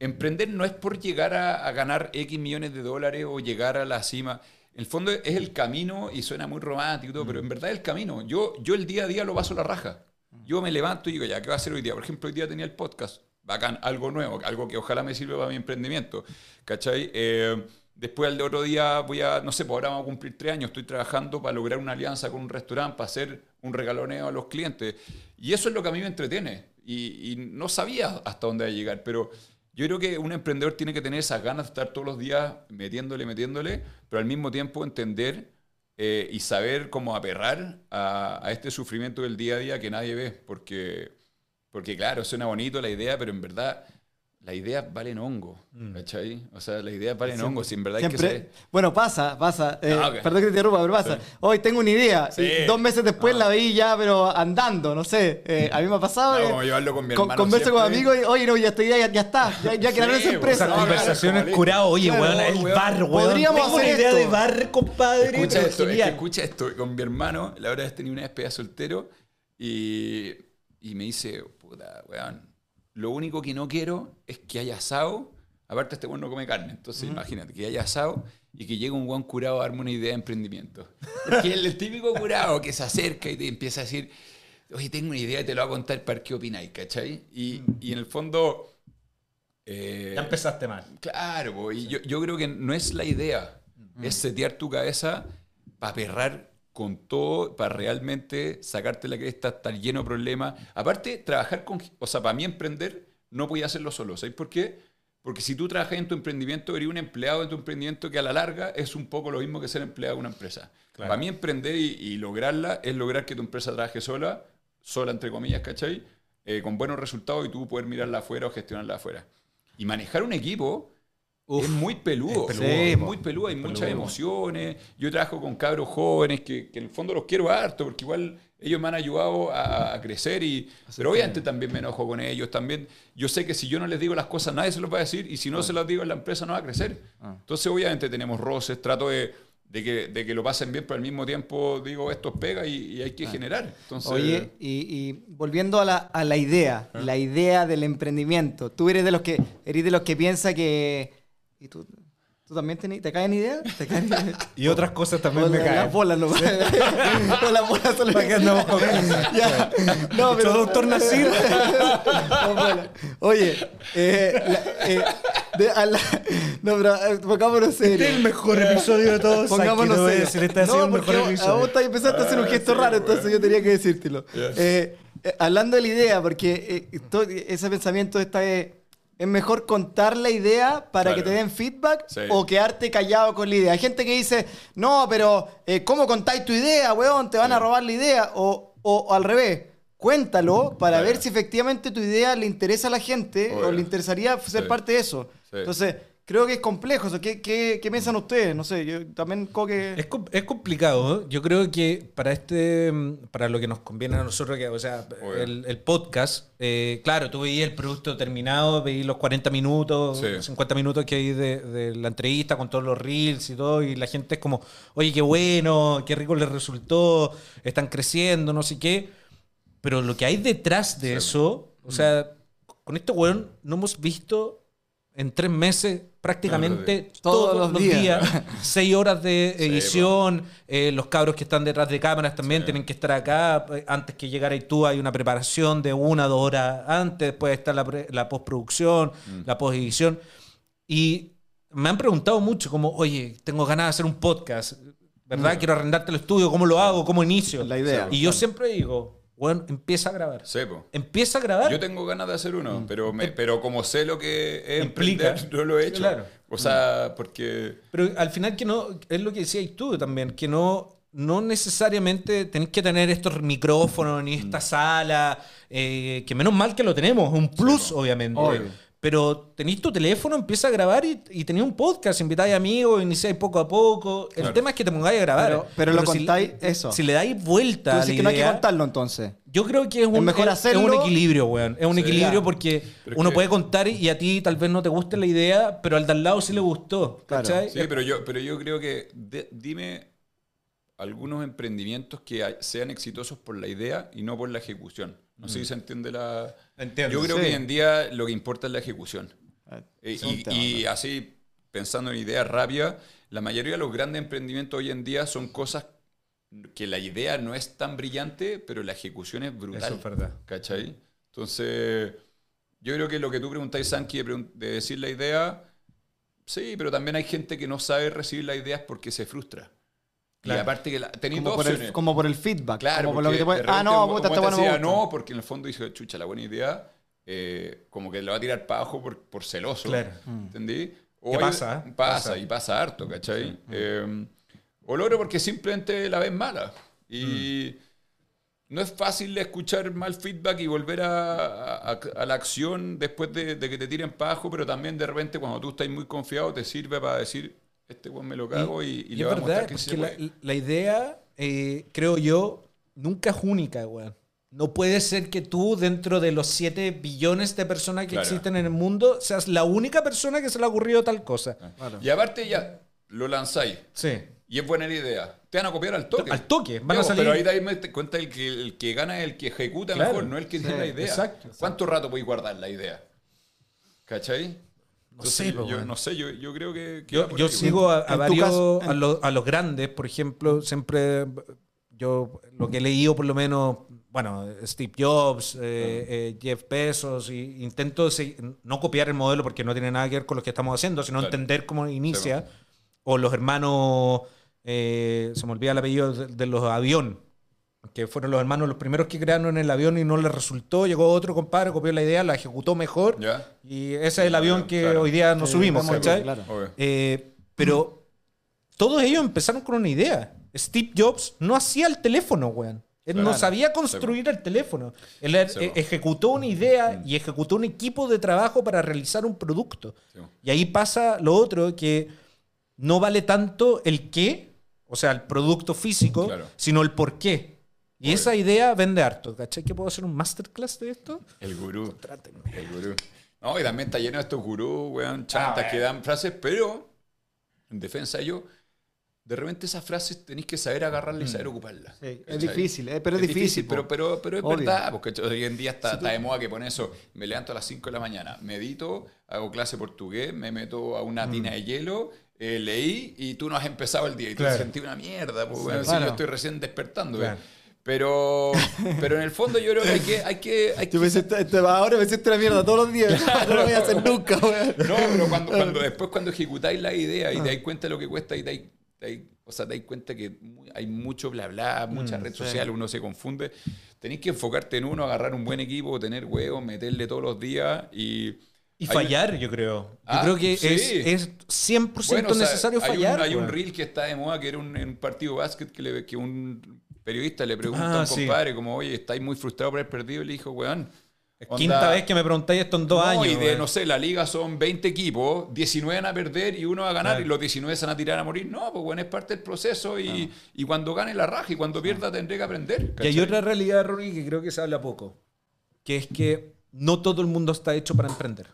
emprender no es por llegar a, a ganar X millones de dólares o llegar a la cima. En el fondo es el camino y suena muy romántico y todo, pero en verdad es el camino. Yo, yo el día a día lo paso la raja. Yo me levanto y digo, ya, ¿qué va a hacer hoy día? Por ejemplo, hoy día tenía el podcast. Bacán, algo nuevo, algo que ojalá me sirva para mi emprendimiento. ¿Cachai? Eh, después al otro día voy a, no sé, pues ahora vamos a cumplir tres años, estoy trabajando para lograr una alianza con un restaurante, para hacer un regaloneo a los clientes. Y eso es lo que a mí me entretiene. Y, y no sabía hasta dónde iba a llegar, pero yo creo que un emprendedor tiene que tener esas ganas de estar todos los días metiéndole, metiéndole, pero al mismo tiempo entender eh, y saber cómo aperrar a, este sufrimiento del día a día que nadie ve, porque, porque claro, suena bonito la idea, pero en verdad las ideas valen hongo, ¿cachai? O sea, las ideas valen hongo, si en verdad hay que Siempre, ser... bueno, pasa, pasa. eh, Ah, ok. Perdón que te interrumpa, pero pasa. Hoy tengo una idea. Sí. y dos meses después Ah. la veí ya, pero andando, no sé. eh, a mí me ha pasado. No, que como llevarlo con mi con- hermano converso con siempre. amigos y, oye, no, ya esta idea ya, ya está. Ya, ya crearon Sí, esa empresa. Esa No, conversación claro, es curada. Oye, claro, weón, el weón. bar, weón. Podríamos Tengo una hacer idea esto. de bar, compadre. Escucha esto, es que escucha esto. Con mi hermano, la verdad es que tenía una despedida soltero y, y me dice, puta, weón, lo único que no quiero es que haya asado. Aparte, este weón no come carne. Entonces, imagínate, que haya asado y que llegue un buen curado a darme una idea de emprendimiento. Porque el, típico curado que se acerca y te empieza a decir, oye, tengo una idea y te lo voy a contar para qué opináis, ¿cachai? Y, y en el fondo... eh, Ya empezaste mal. Claro, y yo, yo creo que no es la idea, es setear tu cabeza para perrar con todo, para realmente sacarte la cresta, estar lleno de problemas. Aparte, trabajar con... O sea, para mí emprender no podía hacerlo solo. ¿Sabes por qué? Porque si tú trabajas en tu emprendimiento, eres un empleado de tu emprendimiento que a la larga es un poco lo mismo que ser empleado de una empresa. Claro. Para mí emprender y, y lograrla es lograr que tu empresa trabaje sola, sola entre comillas, ¿cachai? Eh, con buenos resultados y tú poder mirarla afuera o gestionarla afuera. Y manejar un equipo Uf, es muy peludo. es peludo. es muy peludo, hay muchas emociones. Yo trabajo con cabros jóvenes que, que en el fondo los quiero harto, porque igual ellos me han ayudado a, a crecer. Y, pero obviamente también me enojo con ellos. También yo sé que si yo no les digo las cosas, nadie se los va a decir. Y si no se las digo, la empresa no va a crecer. Ah. Entonces, obviamente tenemos roces, trato de, de que, de que lo pasen bien, pero al mismo tiempo digo, esto es pega y, y hay que generar. Entonces, Ah. Oye, y, y volviendo a la, a la idea, la idea del emprendimiento. Tú eres de los que eres de los que piensa que ¿y tú, tú también tenés- te caen ideas? ¿Te caen ideas? Y otras cosas también O me caen. Las bolas nomás. O las bolas ¿Para qué andamos con Ya. No, pero doctor Nasir? Oye, eh, la- eh, de- a la- no, pero eh, pongámonos Este es el mejor episodio de todos. Pongámonos Pongámonos serios. decir, este ha sido el mejor vos- a episodio. vos estás empezando a hacer un Ah, gesto sí, raro, weón. entonces yo tenía que decírtelo. Yes. Eh, eh, hablando de la idea, porque eh, todo ese pensamiento está eh, es mejor contar la idea para Claro. que te den feedback Sí. o quedarte callado con la idea. Hay gente que dice, no, pero eh, ¿cómo contáis tu idea, weón? Te van Sí. a robar la idea. O, o- o al revés, cuéntalo para Claro. ver si efectivamente tu idea le interesa a la gente o le interesaría ser Sí. parte de eso. Entonces, creo que es complejo. eso. ¿Qué, qué, qué piensan ustedes? No sé, yo también creo que... Es, com- es complicado. ¿eh? Yo creo que para este, mm, para lo que nos conviene a nosotros, que, o sea, el, el podcast, eh, claro, tú veías el producto terminado, veías los 40 minutos, Sí. 50 minutos que hay de, de la entrevista con todos los reels y todo, y la gente es como, oye, qué bueno, qué rico les resultó, están creciendo, no sé qué. Pero lo que hay detrás de Sí. eso, o sea, con este weón no hemos visto en tres meses prácticamente Todos todos, los días. días, seis horas de Sí, edición, eh, los cabros que están detrás de cámaras también Sí. tienen que estar acá, eh, antes que llegaras tú hay una preparación de una, dos horas antes, después está la, la postproducción, Mm. la postedición, y me han preguntado mucho como, oye, tengo ganas de hacer un podcast, ¿verdad? Quiero arrendarte el estudio, ¿cómo lo hago? ¿Cómo inicio? La idea. Y yo siempre digo, bueno, empieza a grabar. Sí, po. Empieza a grabar. Yo tengo ganas de hacer uno, pero, me- pero como sé lo que es Implica. emprender, no lo he hecho. Claro. O sea, porque... Pero al final que no, es lo que decías tú también, que no, no necesariamente tenés que tener estos micrófonos ni esta sala, eh, que menos mal que lo tenemos, es un plus obviamente. Obvio. Pero tenéis tu teléfono, empieza a grabar y, y tenéis un podcast, invitáis amigos, iniciáis poco a poco. El Claro. tema es que te pongáis a grabar. Pero- pero lo si- contáis eso. Si le dais vuelta Tú a decís la que no hay que contarlo entonces. yo creo que es un, mejor es- hacerlo. es un equilibrio, weón. Es un Sí. equilibrio Ya. porque Pero uno que- puede contar y a ti tal vez no te guste la idea, pero al de al lado sí le gustó. Claro. ¿cachai? Sí, pero yo, pero yo creo que de- dime algunos emprendimientos que hay- sean exitosos por la idea y no por la ejecución. No sé si se entiende la... Entiendo, Yo creo sí. que hoy en día lo que importa es la ejecución. Eh, Eh, y, tema, y ¿no? así, pensando en ideas rápidas, la mayoría de los grandes emprendimientos hoy en día son cosas que la idea no es tan brillante, pero la ejecución es brutal. Eso es verdad. ¿Cachai? Entonces, yo creo que lo que tú preguntáis, Sanki, de, pregun- de decir la idea, sí, pero también hay gente que no sabe recibir las ideas porque se frustra. Claro. Y aparte que la, tenéis Como dos por, el, opciones. como por el feedback. Claro, como por lo que te puede- de Ah, no, puta, un esta guante weá no me decía, no, porque en el fondo dice, chucha, la buena idea, eh, como que lo va a tirar para abajo por, por celoso. Claro. ¿Entendí? Que hay- pasa. Pasa, Pasa. y pasa harto, ¿cachai? Eh, o logro porque simplemente la ves mala. Y no es fácil escuchar mal feedback y volver a, a- a la acción después de, de que te tiren para abajo, pero también de repente cuando tú estás muy confiado te sirve para decir, este weón me lo cago y, y Y le a verdad, mostrar que sí se la, la idea, eh, creo yo, nunca es única, weón. No puede ser que tú, dentro de los 7 billones de personas que Claro. existen en el mundo, seas la única persona que se le ha ocurrido tal cosa. Claro. Y aparte ya lo lanzáis Sí. y es buena la idea. Te van a copiar al toque. Al toque, van Ya, a salir. Pero ahí te das cuenta el que, el que gana es el que ejecuta Claro. mejor, no el que tiene la idea. exacto, ¿Cuánto rato podéis guardar la idea? ¿Cachai? No Entonces, sé, po, yo no sé, yo, yo creo que... Yo, por yo ahí, sigo a, varios, caso, a, los, a los grandes, por ejemplo, siempre yo lo que he leído por lo menos, bueno, Steve Jobs, eh, eh, Jeff Bezos, y intento no copiar el modelo porque no tiene nada que ver con lo que estamos haciendo, sino Claro. entender cómo inicia. O los hermanos, eh, se me olvida el apellido de, de los avión, que fueron los hermanos los primeros que crearon el avión y no les resultó, llegó otro compadre, copió la idea, la ejecutó mejor. ¿Ya? Y ese es el avión que Claro. hoy día nos Sí, subimos, ¿cachai? claro. Eh, pero todos ellos empezaron con una idea. Steve Jobs no hacía el teléfono, weón. Él no sabía construir el teléfono. Él er- eh, ejecutó una idea y ejecutó un equipo de trabajo para realizar un producto. Y ahí pasa lo otro, que no vale tanto el qué, o sea, el producto físico, Claro. sino el por qué. Y Obvio. esa idea vende harto. ¿Cachai? ¿Que puedo hacer un masterclass de esto? El gurú. El gurú. No, y también está lleno de estos gurús, weón, chantas que dan frases, pero en defensa de ellos, de repente esas frases tenéis que saber agarrarlas y saber ocuparlas. Sí, es difícil, eh, pero es difícil, pero, pero, pero es Obvio. verdad, porque hoy en día está, está de moda que pone eso. Me levanto a las 5 de la mañana, medito, hago clase portugués, me meto a una tina de hielo, eh, leí y tú no has empezado el día y tú Claro. te sentí una mierda, pues, weón, si claro. yo estoy recién despertando. Claro. eh. Pero, pero en el fondo yo creo que hay que... Hay que, hay que Yo me siento, este- ahora me siento una mierda todos los días. No lo voy a hacer nunca, weón. No, pero cuando, cuando- después cuando ejecutáis la idea y te dais cuenta de lo que cuesta y te dais, te dais- o sea, te dais cuenta que hay mucho bla bla, mucha red social, uno se confunde, tenéis que enfocarte en uno, agarrar un buen equipo, tener huevos, meterle todos los días y... Y fallar, yo creo. Yo Ah, creo que sí. es, es 100% Bueno, o sea, necesario hay fallar. Un, hay un reel que está de moda que era un, en un partido de básquet que, le, que un periodista le pregunta Ah, a un sí. compadre como, oye, ¿estáis muy frustrado por haber perdido? Y le dijo, weón. onda- Quinta vez que me preguntáis esto en dos no, años. y de, weón. no sé, la liga son 20 equipos, 19 van a perder y uno va a ganar Claro. y los 19 se van a tirar a morir. No, pues bueno, es parte del proceso y, y cuando gane la raja y cuando pierda tendré que aprender. Y hay otra realidad, Rory, que creo que se habla poco. Que es que no todo el mundo está hecho para emprender.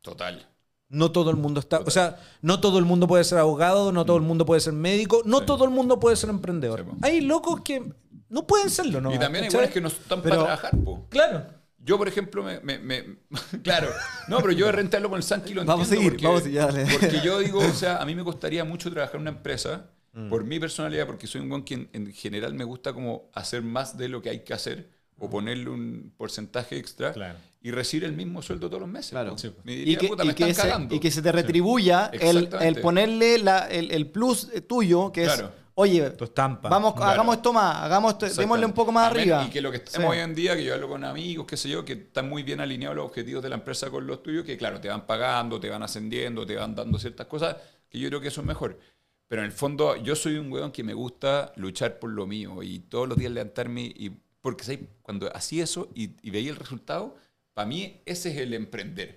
Total. No todo el mundo está. O sea, no todo el mundo puede ser abogado, no todo el mundo puede ser médico, no Sí. todo el mundo puede ser emprendedor. Sí. Hay locos que no pueden serlo, ¿no? y también hay buenas que no están Pero- para trabajar, po. Claro. Yo, por ejemplo, me, me- me- claro, no, pero yo de repente hablo con el Santi y lo Vamos a entiendo seguir, vamos a seguir, dale. porque yo digo, o sea, a mí me costaría mucho trabajar en una empresa Mm. por mi personalidad, porque soy un buen que en, en general me gusta como hacer más de lo que hay que hacer o ponerle un porcentaje extra Claro. Y recibir el mismo sueldo todos los meses. Claro. Sí, Me Y diría, que, puta, y me que están se, cagando. y que se te retribuya el, Exactamente. el ponerle la- el, el plus tuyo, que es, Claro. oye, Tu estampa. vamos, Claro. hagamos esto más, hagamos esto, démosle un poco más Amén. arriba. Y que lo que estamos Sí. hoy en día, que yo hablo con amigos, qué sé yo, que están muy bien alineados los objetivos de la empresa con los tuyos, que claro, te van pagando, te van ascendiendo, te van dando ciertas cosas, que yo creo que eso es mejor. Pero en el fondo, yo soy un weón que me gusta luchar por lo mío y todos los días levantarme y... Porque ¿sabes? cuando hacía eso y, y veía el resultado, para mí ese es el emprender.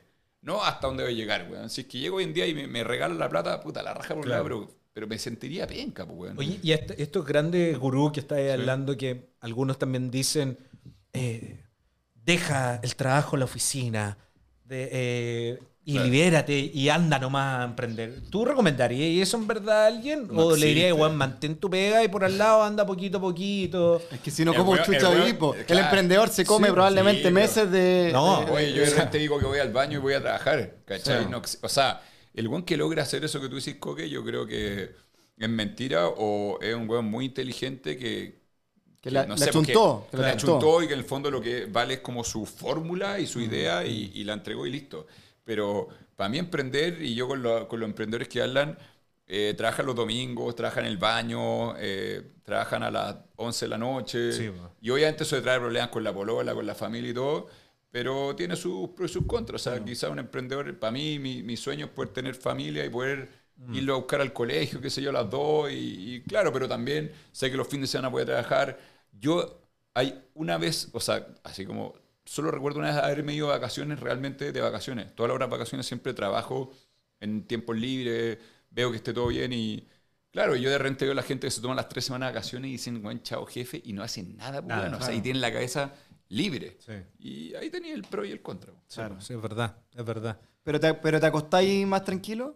No hasta dónde voy a llegar, weón. Si es que llego hoy en día y me, me regalan la plata, puta, la raja por un Claro. lado, pero, pero me sentiría penca, pues, weón. Oye, y est- estos grandes gurús que estáis hablando, que algunos también dicen, eh, deja el trabajo en la oficina de, eh, y Claro. libérate y anda nomás a emprender. ¿Tú recomendarías eso en verdad a alguien? No ¿O le dirías, igual, mantén tu pega y por al lado anda poquito a poquito? Es que si no, El como weón- chucha el weón-? El claro. emprendedor se come Sí, probablemente sí, meses de. No, de- Oye, yo de repente digo que voy al baño y voy a trabajar, ¿cachai? Sí. No, o sea, el weón que logra hacer eso que tú dices, Coque, yo creo que es mentira o es un weón muy inteligente que... Que la- no la sé, porque chuntó, que la la chuntó. chuntó y que en el fondo lo que vale es como su fórmula y su idea y, y la entregó y listo. Pero para mí emprender, y yo con, lo- con los emprendedores que hablan, eh, trabajan los domingos, trabajan en el baño, eh, trabajan a las 11 de la noche. Sí, y obviamente eso trae problemas con la polola, con la familia y todo, pero tiene sus pros y sus contras. O sea, quizás un emprendedor, para mí, mi, mi sueño es poder tener familia y poder Mm. irlo a buscar al colegio, qué sé yo, a las dos. Y, y claro, pero también sé que los fines de semana puede trabajar. Yo, hay una vez, o sea, así como, solo recuerdo una vez haberme ido de vacaciones, realmente de vacaciones. Todas las horas de vacaciones siempre trabajo en tiempos libres, veo que esté todo bien y. Claro, yo de repente veo a la gente que se toma las tres semanas de vacaciones y dicen, buen chao jefe, y no hacen nada, pues, Nada, bueno, o sea, claro. y tienen la cabeza libre. Sí. Y ahí tenía el pro y el contra. Claro. Sí, es verdad, es verdad. Pero, te, pero te acostáis más tranquilo.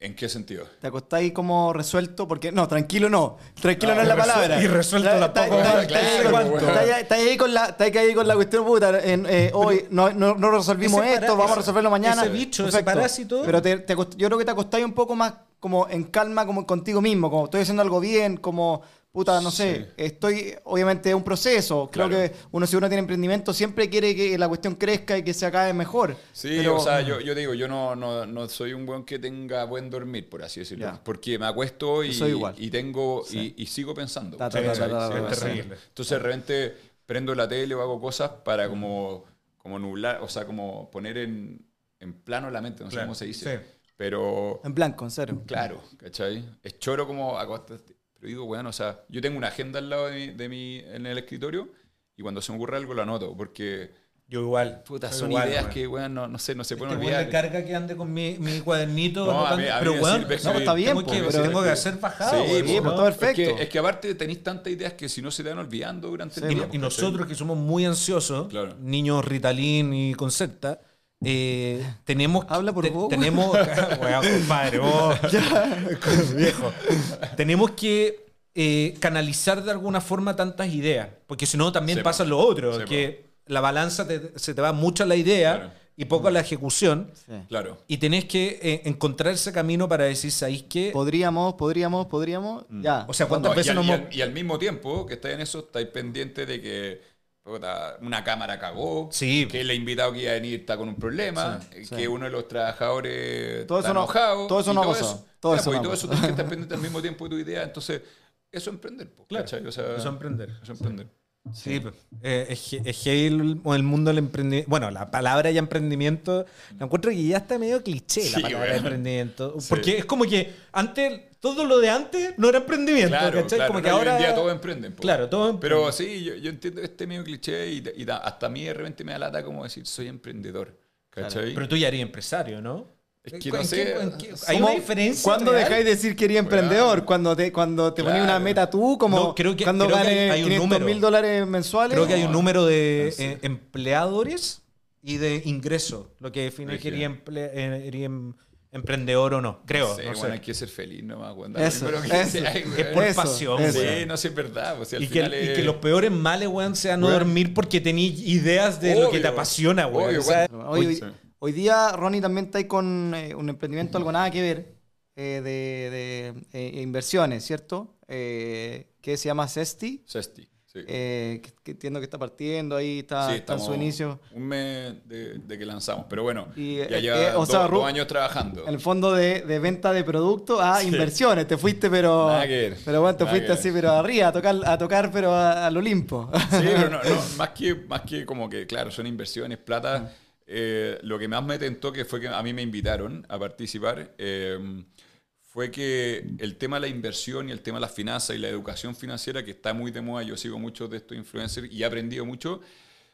¿En qué sentido? ¿Te acostáis como resuelto? Porque, no, tranquilo no. Tranquilo No, no, es la palabra. y resuelto Está- tampoco. está- está- Claro, está- pues, ahí con la- está ahí con la cuestión puta. en, eh, hoy no, no, no resolvimos esto, para- vamos a resolverlo mañana. ese bicho, ese parásito. Pero te- te acost- yo creo que te acostáis un poco más como en calma como contigo mismo, como estoy haciendo algo bien, como puta, no sé, Sí. estoy, obviamente es un proceso. Creo Claro. que uno si uno tiene emprendimiento siempre quiere que la cuestión crezca y que se acabe mejor. Sí, Pero- o sea, yo, yo digo, yo no, no, no soy un buen que tenga buen dormir, por así decirlo. Porque me acuesto y, soy igual. y tengo Sí. y, y sigo pensando. Entonces de repente prendo la tele o hago cosas para como, como nublar, o sea, como poner en, en plano la mente, no sé cómo se dice. sí. Pero En blanco, en cero. Claro, ¿cachai? Es choro como acostarte. Pero digo, bueno, o sea, yo tengo una agenda al lado de mi, de mi- en el escritorio y cuando se me ocurre algo lo anoto, porque, Yo igual. puta, son igual, ideas weón. que, weón, no, no sé, no se pueden Este olvidar. carga que ande con mi, mi cuadernito. No, a mí- a mí pero me weón, no, está bien, tengo po, que, pero- tengo que hacer bajado. Sí, sí, pues, todo Es perfecto. que, es que aparte tenéis tantas ideas que si no se te van olvidando durante Sí, el Y, día. y ¿cachai? nosotros que somos muy ansiosos, Claro. niños Ritalin y Concerta, eh, tenemos Habla por te- vos. tenemos weón, compadre, vos, viejo. tenemos que eh, canalizar de alguna forma tantas ideas, porque si no también Sí, pasa lo otro, Sí, que la balanza te- se te va mucho a la idea Claro. y poco a la ejecución. Sí. Claro. Y tenés que eh, encontrar ese camino para decir, ¿sabéis qué? Podríamos, podríamos, podríamos. Ya. O sea, ¿cuántas No, y, veces al, nos y al- y al mismo tiempo que estáis en eso, estáis pendientes de que una cámara cagó, Sí. que el invitado que iba a venir está con un problema, eh, sí. que uno de los trabajadores Todo está eso no- enojado. todo eso y no todo eso, Todo eso pues, no y todo eso tienes que estar pendiente al mismo tiempo de tu idea. Entonces, eso es emprender. po, Claro, ¿cachai? O sea, eso es emprender. eso es emprender. Sí, eh, es, es el, el mundo del emprendimiento. Bueno, la palabra ya emprendimiento, la encuentro que ya está medio cliché la Sí, palabra weón. emprendimiento. Sí. Porque es como que antes, todo lo de antes no era emprendimiento, Claro, ¿cachai? claro, como que no, y ahora. Hoy en día todos emprenden. po. Claro, todos Pero sí, yo, yo entiendo este medio cliché y, y da- hasta a mí de repente me da lata como decir soy emprendedor. ¿Cachai? Pero tú ya eres empresario, ¿no? Es que ¿En no sé, qué- ¿Hay ¿Cómo- una diferencia? ¿Cuándo real? dejáis de decir que eres emprendedor? Cuando te, cuando te ponías una Claro. meta tú, como No, creo que- cuando creo que ganes hay un 500 número. mil dólares mensuales. Creo que hay un No. número de Sí. eh, empleadores y de ingresos, lo que define que eres, emple- eh, em- emprendedor o no. Creo, Sí, no bueno, sé. hay que ser feliz nomás. Cuando Eso, que eso. sea, Es por Eso, pasión, eso. Sí, no sé, es verdad. pues, si al Y que, final y es- que los peores males, weón, sea no Weón. dormir porque tenéis ideas de lo que te Obvio. apasiona, weón. Obvio, O sea, weón. Hoy, día, Ronnie, también está ahí con eh, un emprendimiento algo nada que ver eh, de, de, eh, inversiones, ¿cierto? Eh, que se llama Cesti, Sesti, sí. eh, que, que entiendo que está partiendo ahí, está, Sí, está en su inicio. Un mes de, de que lanzamos. Pero bueno, Y, ya lleva o dos, sea, Ru- dos años trabajando. En el fondo de, de venta de productos a Sí. inversiones. Te fuiste, pero. Nada que ver. Pero bueno, te Nada fuiste así, pero arriba, a tocar, a tocar pero a- al Olimpo. Sí, pero no, no, más, que, más que como que, claro, son inversiones, Ah. plata. Eh, lo que más me tentó, que fue que a mí me invitaron a participar, eh, fue que el tema de la inversión y el tema de las finanzas y la educación financiera, que está muy de moda, yo sigo muchos de estos influencers y he aprendido mucho,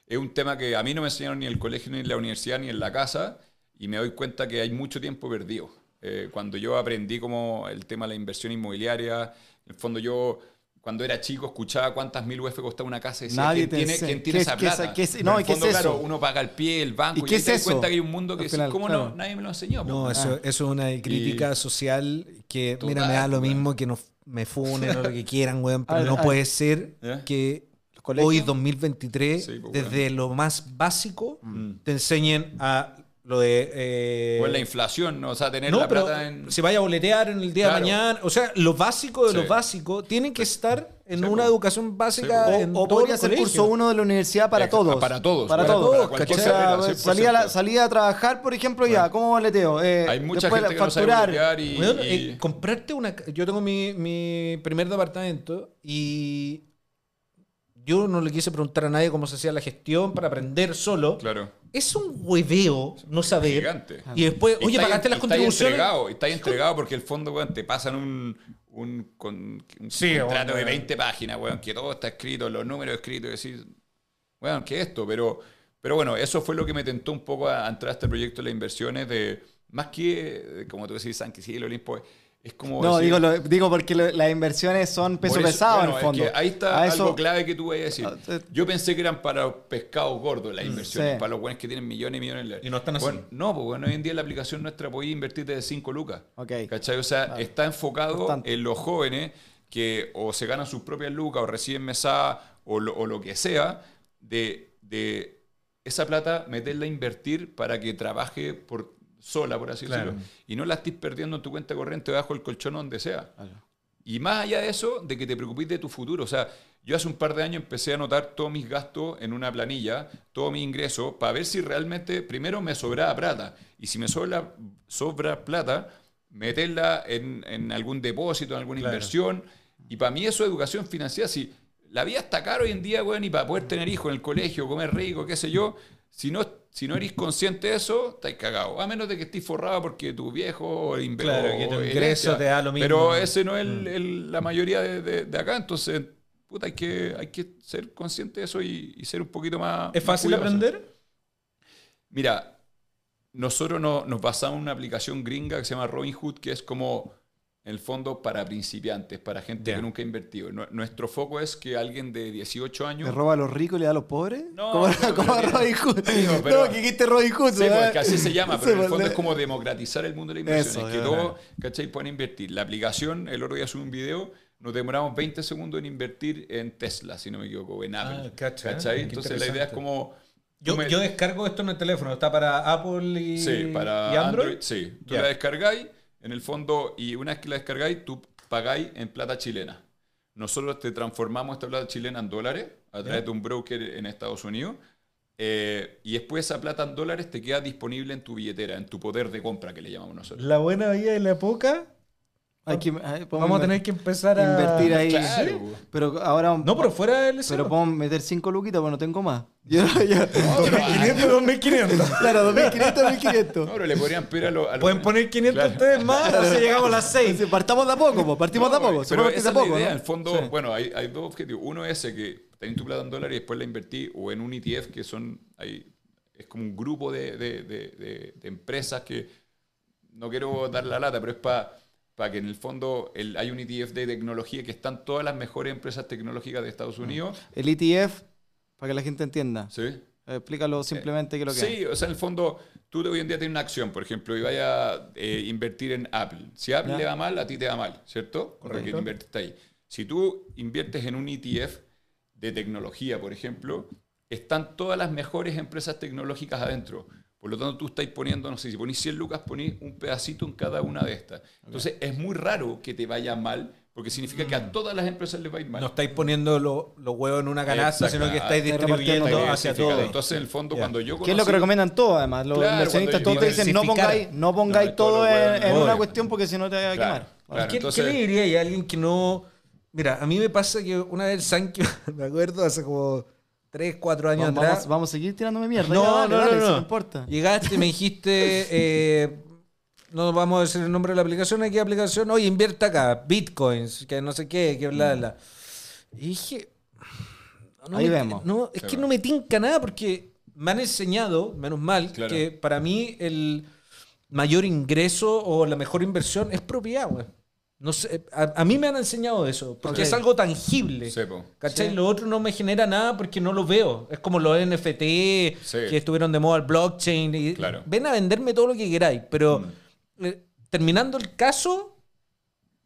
es un tema que a mí no me enseñaron ni en el colegio, ni en la universidad, ni en la casa, y me doy cuenta que hay mucho tiempo perdido. Eh, cuando yo aprendí como el tema de la inversión inmobiliaria, en el fondo yo, cuando era chico, escuchaba cuántas mil UF costaba una casa y decía, Nadie ¿quién te tiene, enseña. quién tiene ¿Qué esa plata? qué es- no, en el ¿y qué es claro, uno paga el pie, el banco, ¿Y y, qué ahí es te das eso? cuenta que hay un mundo que final, ¿cómo claro. no? Nadie me lo enseñó. po. No, eso, eso es una crítica social que, mira, me da lo mismo que nos, me funen o lo que quieran, weón, pero no puede ser ¿Ya? que hoy, 2023, Sí, pues, desde lo más básico, Mm. te enseñen a lo de... eh, O en la inflación, ¿no? o sea, tener no, la pero plata en... si vaya a boletear en el día Claro. de mañana, o sea, lo básico de Sí. lo básico tiene que estar en Sí, una po. educación básica po. en O, podría ser curso uno de la universidad para todos. para todos, Para para- todos. para O sea, carrera, 100%. salía, a la- salía a trabajar, por ejemplo, ya, ¿cómo boleteo? Eh, Hay mucha gente que no sabe facturar. y... Eh, comprarte una. Yo tengo mi, mi primer departamento y yo no le quise preguntar a nadie cómo se hacía la gestión para aprender solo. Claro. Es un hueveo no saber. Gigante. Y después, oye, pagaste las contribuciones. entregado, está entregado porque el fondo, weón, te pasan un, un, con- un Sí, contrato weón. de 20 páginas, weón, que todo está escrito, los números escritos, y decís, weón, ¿qué es esto? Pero, pero bueno, eso fue lo que me tentó un poco a entrar a este proyecto de las inversiones, de más que, como tú decís, San Quisiel, Olimpo, es como... No, decir- digo, lo- digo porque lo- las inversiones son peso eso- pesado bueno, en el es fondo. que ahí está A eso- algo clave que tú vas a decir. Ah, eh. Yo pensé que eran para pescados gordos las inversiones, sí. para los buenos que tienen millones y millones de Y no están así. Bueno, no, pues bueno, hoy en día la aplicación nuestra puede invertir desde 5 lucas. Ok. ¿Cachai? O sea, Vale. está enfocado Bastante. en los jóvenes que o se ganan sus propias lucas o reciben mesada o lo, o lo que sea, de, de esa plata meterla a invertir para que trabaje por sola, por así Claro. decirlo, y no la estés perdiendo en tu cuenta corriente bajo el colchón o donde sea. Y más allá de eso, de que te preocupes de tu futuro. O sea, yo hace un par de años empecé a anotar todos mis gastos en una planilla, todo mi ingreso, para ver si realmente, primero me sobraba plata. Y si me sobra, sobra plata, meterla en, en algún depósito, en alguna Claro. inversión. Y para mí eso es educación financiera. Si la vida está cara hoy en día, weón, y para poder tener hijos en el colegio, comer rico, qué sé yo, si no, si no eres consciente de eso, estáis cagados. A menos de que estés forrado porque tu viejo inve- Claro, que tu ingreso herencia. te da lo mismo. Pero ese no es Mm. el- el- la mayoría de, de- de acá. Entonces, puta, hay que, hay que ser consciente de eso y, y ser un poquito más. ¿Es más fácil aprender? Mira, nosotros no- nos basamos en una aplicación gringa que se llama Robinhood, que es como, en el fondo, para principiantes, para gente que nunca ha invertido. Nu- Nuestro foco es que alguien de 18 años... ¿Le roba a los ricos y le da a los pobres? No, ¿Cómo, pero- cómo pero- Robin Hood? Digo, pero- no, que quiste Robin Hood. Sí, ¿verdad? porque así se llama, pero Sí, en el fondo es como democratizar el mundo de la inversión. Eso, es que todos, ¿cachai? Pueden invertir. La aplicación, el otro día subí un video, nos demoramos 20 segundos en invertir en Tesla, si no me equivoco, en Apple. Ah, cacha, ¿cachai? Entonces la idea es como... Yo, me- yo descargo esto en el teléfono. ¿Está para Apple y, Sí, para y Android? Android? sí. Tú Ya. la descargáis, en el fondo, y una vez que la descargáis, tú pagáis en plata chilena. Nosotros te transformamos esta plata chilena en dólares a través Ya. de un broker en Estados Unidos. eh, y después esa plata en dólares te queda disponible en tu billetera, en tu poder de compra que le llamamos nosotros. La buena vida y la poca Hay que- hay- podemos Vamos a tener que empezar a invertir ahí. Claro. Pero ahora. No, pero fuera del Pero podemos meter 5 luquitas, pues no tengo más. Yo, yo- 2500, 2500. claro, 2500, 1500. No, pero le podrían pedir a los. Pueden poner 500 Claro. ustedes más, así llegamos a las 6. Entonces, Partamos de a poco, pues, partimos de a No, poco. se Pero esa es de a la idea. poco, En ¿no? el fondo, Sí. bueno, hay, hay dos objetivos. Uno es ese, que tenés tu plata en dólares y después la invertí o en un ETF que son. Hay, es como un grupo de, de- de- de- de empresas que no quiero dar la lata, pero es para que en el fondo el- hay un ETF de tecnología que están todas las mejores empresas tecnológicas de Estados Unidos. El ETF, para que la gente entienda. ¿Sí? Eh, Explícalo simplemente qué es lo que Sí, es. o sea, en el fondo, tú hoy en día tienes una acción, por ejemplo, y vayas a eh, invertir en Apple. Si a Apple Ya. le va mal, a ti te va mal, ¿cierto? Porque Correcto. invertiste ahí. Si tú inviertes en un ETF de tecnología, por ejemplo, están todas las mejores empresas tecnológicas adentro. Por lo tanto, tú estás poniendo, no sé, si ponís 100 lucas, ponís un pedacito en cada una de estas. Entonces, es muy raro que te vaya mal, porque significa que a todas las empresas les va a ir mal. No estáis poniendo lo- los huevos en una canasta, Exacto. sino que estáis distribuyendo hacia todos. Entonces, en el fondo, Ya. cuando yo ¿Qué es lo que conocí- recomiendan todos, además? Los Claro, inversionistas todos te dicen, no pongáis, no pongáis No, todo en, una cuestión porque si no te va a Claro, quemar. claro. ¿Qué, entonces- qué le diría a alguien que no... Mira, a mí me pasa que una vez Sankey, me acuerdo, hace como 3, 4 años Vamos, atrás... vamos, vamos a seguir tirándome mierda. No, ya, dale, no, dale, no, no. no importa. Llegaste, me dijiste, eh, no vamos a decir el nombre de la aplicación, ¿qué aplicación? Oye, invierte acá, bitcoins, que no sé qué, que bla, bla. Y dije, no Ahí me- vemos. No, es Sí, que va. no me tinca nada porque me han enseñado, menos mal, Claro. que para mí el mayor ingreso o la mejor inversión es propiedad, güey. No sé, a, a mí me han enseñado eso, porque es algo tangible. ¿Cachai? Sí. Lo otro no me genera nada porque no lo veo. Es como los NFT que estuvieron de moda el blockchain. Y Claro. Ven a venderme todo lo que queráis, pero Mm. eh, terminando el caso,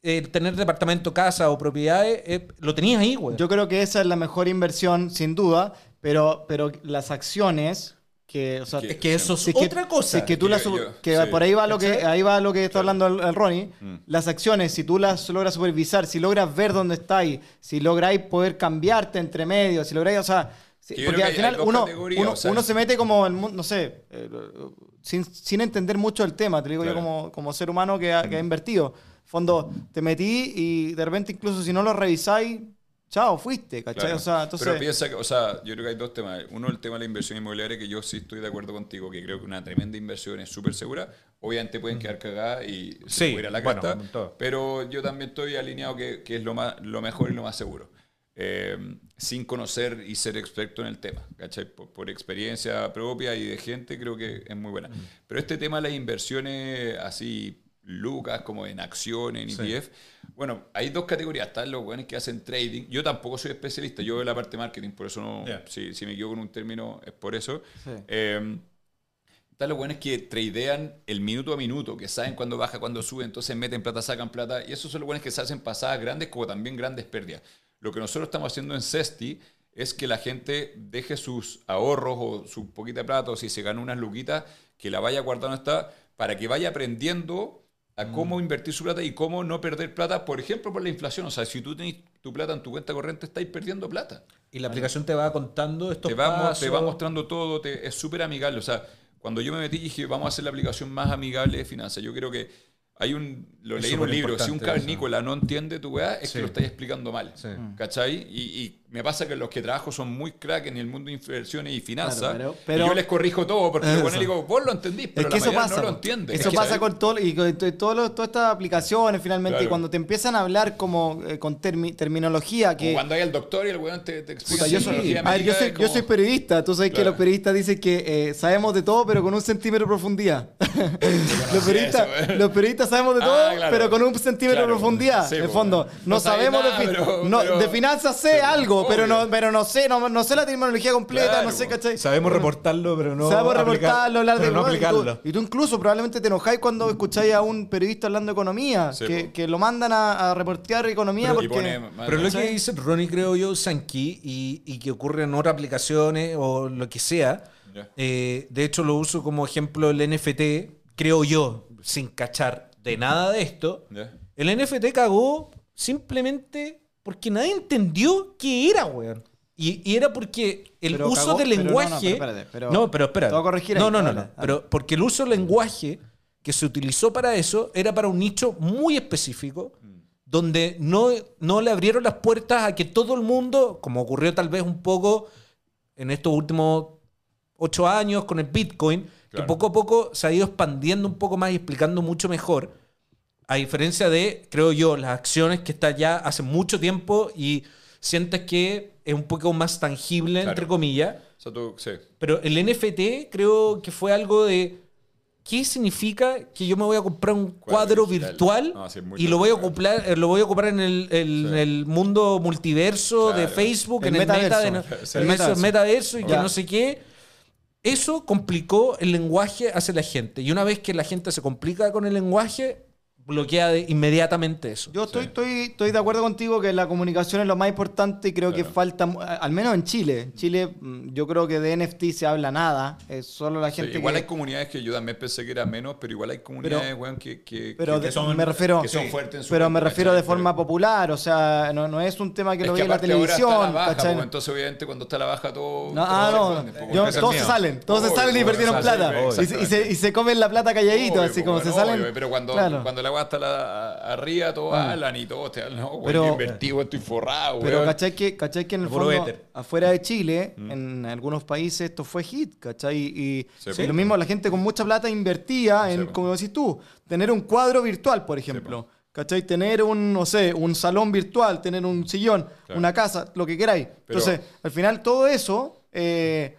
eh, tener departamento, casa o propiedades, eh, lo tenías ahí, güey. Yo creo que esa es la mejor inversión, sin duda, pero, pero las acciones que, o sea, Que- es que eso es otra cosa. que tú Yo- las yo- que sí. por ahí va lo que ahí va lo que está hablando el, el Ronnie. Mm. Las acciones, si tú las logras supervisar, si logras ver dónde estáis, si lográis poder cambiarte entre medio, si lográis, o sea, yo porque al final uno, uno, o sea, uno se mete como el mundo, no sé, eh, sin, sin entender mucho el tema, te digo yo Claro. como, como ser humano que ha, que ha invertido. Fondo, te metí y de repente incluso si no lo revisáis, chao, fuiste, ¿cachai? Claro. O sea, entonces... Pero piensa que, o sea, yo creo que hay dos temas. Uno, el tema de la inversión inmobiliaria, que yo sí estoy de acuerdo contigo, que creo que una tremenda inversión es súper segura. Obviamente pueden quedar cagadas y se Sí, puede ir a la bueno, carta, todo. pero yo también estoy alineado que, que es lo, más, lo mejor y lo más seguro. Eh, sin conocer y ser experto en el tema, ¿cachai? Por, por experiencia propia y de gente, creo que es muy buena. Pero este tema de las inversiones así, lucas, como en acciones, en Sí. Bueno, hay dos categorías. Están los buenos que hacen trading. Yo tampoco soy especialista, yo veo la parte de marketing, por eso no. Ya. Si, si me equivoco en un término, es por eso. Sí. Eh, están los buenos que tradean el minuto a minuto, que saben cuándo baja, cuándo sube, entonces meten plata, sacan plata. Y esos son los buenos que se hacen pasadas grandes como también grandes pérdidas. Lo que nosotros estamos haciendo en Cesti es que la gente deje sus ahorros o su poquita plata, o si se gana unas luquitas, que la vaya guardando está, para que vaya aprendiendo a Mm. cómo invertir su plata y cómo no perder plata, por ejemplo, por la inflación. O sea, si tú tenés tu plata en tu cuenta corriente, estáis perdiendo plata. y la aplicación te va contando estos Te va, pasos. te va mostrando todo, te- es súper amigable. O sea, cuando yo me metí dije, vamos a hacer la aplicación más amigable de finanzas. Yo creo que hay un, lo Es leí en un libro, si un importante cavernícola no entiende tu weá, es Sí. que lo estáis explicando mal. Sí. ¿Cachai? Y, y me pasa que los que trabajo son muy crack en el mundo de inversiones y finanzas. Claro, pero- y yo les corrijo todo porque yo le digo, vos lo entendís, pero es que la eso pasa. no lo entiende. Eso pasa con todo y con todas estas aplicaciones finalmente. Claro. Y cuando te empiezan a hablar como eh, con termi- terminología que. cuando hay el doctor y el weón te, te explica yo, soy, a ver, yo, soy, yo soy periodista, tú sabes que los periodistas dicen que eh, sabemos de todo, pero con un centímetro de profundidad. los, periodistas, eso, güey. los periodistas sabemos de Ah, todo, pero con un centímetro de profundidad. Sí, en fondo, no, sabemos nada, de, fi- pero- no, pero- de finanzas sé pero- pero no, pero no sé, no, no sé la terminología completa, Claro, no sé, po. ¿cachai? Sabemos reportarlo, pero no. Sabemos aplicar- reportarlo, hablar de pero no weón, y tú- aplicarlo. Y tú, incluso probablemente te enojáis cuando escucháis a un periodista hablando de economía, Sí, que, po. que lo mandan a, a reportear economía porque... pone- Pero lo que dice Ronnie, creo yo, Sankey, y, y que ocurre en otras aplicaciones o lo que sea, Ya. eh, de hecho lo uso como ejemplo el NFT, creo yo, sin cachar de nada de esto, Ya. el NFT cagó simplemente porque nadie entendió qué era, weón. Y, y era porque el Pero uso cagó- del pero no, no, lenguaje... pero espérate, pero- No, pero corregir No, ahí, no, no, dale, no. dale. Pero porque el uso del lenguaje que se utilizó para eso era para un nicho muy específico, donde no, no le abrieron las puertas a que todo el mundo, como ocurrió tal vez un poco en estos últimos ocho años con el Bitcoin, que poco a poco se ha ido expandiendo un poco más y explicando mucho mejor. A diferencia de, creo yo, las acciones que está ya hace mucho tiempo y sientes que es un poco más tangible, Claro. entre comillas. O sea, tú, sí. Pero el NFT creo que fue algo de... ¿Qué significa que yo me voy a comprar un Cuadro cuadro virtual No, sí, y lo voy a ocupar, eh, lo voy a ocupar en el, el- Sí. en el mundo multiverso de Claro. Facebook, El en el meta, metaverso. de Sí. el El metaverso, metaverso. metaverso y que no sé qué. Eso complicó el lenguaje hacia la gente. Y una vez que la gente se complica con el lenguaje, bloquea de- inmediatamente eso. Yo estoy, estoy, estoy de acuerdo contigo que la comunicación es lo más importante y creo que falta, al menos en Chile. En Chile mm, yo creo que de NFT se habla nada, es solo la Sí, gente igual que... hay comunidades que yo también pensé que era menos, pero igual hay comunidades, weón, que, que, Pero que de- son, me refiero, que son fuertes en su pero me refiero de forma Pero- popular, o sea, no, no es un tema que es lo que ve en la aparte ahora está televisión, la baja, ¿cachai? pues, entonces obviamente cuando está la baja todo... No, todo ah, se no, pues, yo- todos se salen, todos se salen y perdieron se plata. Y se, y, se, y se comen la plata calladito, Obvio, así como pues, se bueno, salen. pero cuando, claro. cuando la está la- arriba, todos Ah. hablan y todos te hablan, no, güey, Pero- invertí, güey, estoy forrado, Pero. ¿cachai que, cachai que en el fondo, éter. afuera de Chile, en algunos países esto fue hit, ¿cachai? Y, lo mismo, la gente con mucha plata invertía en, como decís tú, tener un cuadro virtual, por ejemplo. ¿Cachai? Tener un, no sé, un salón virtual, tener un sillón, Claro. una casa, lo que queráis. Pero- Entonces, al final todo eso, eh,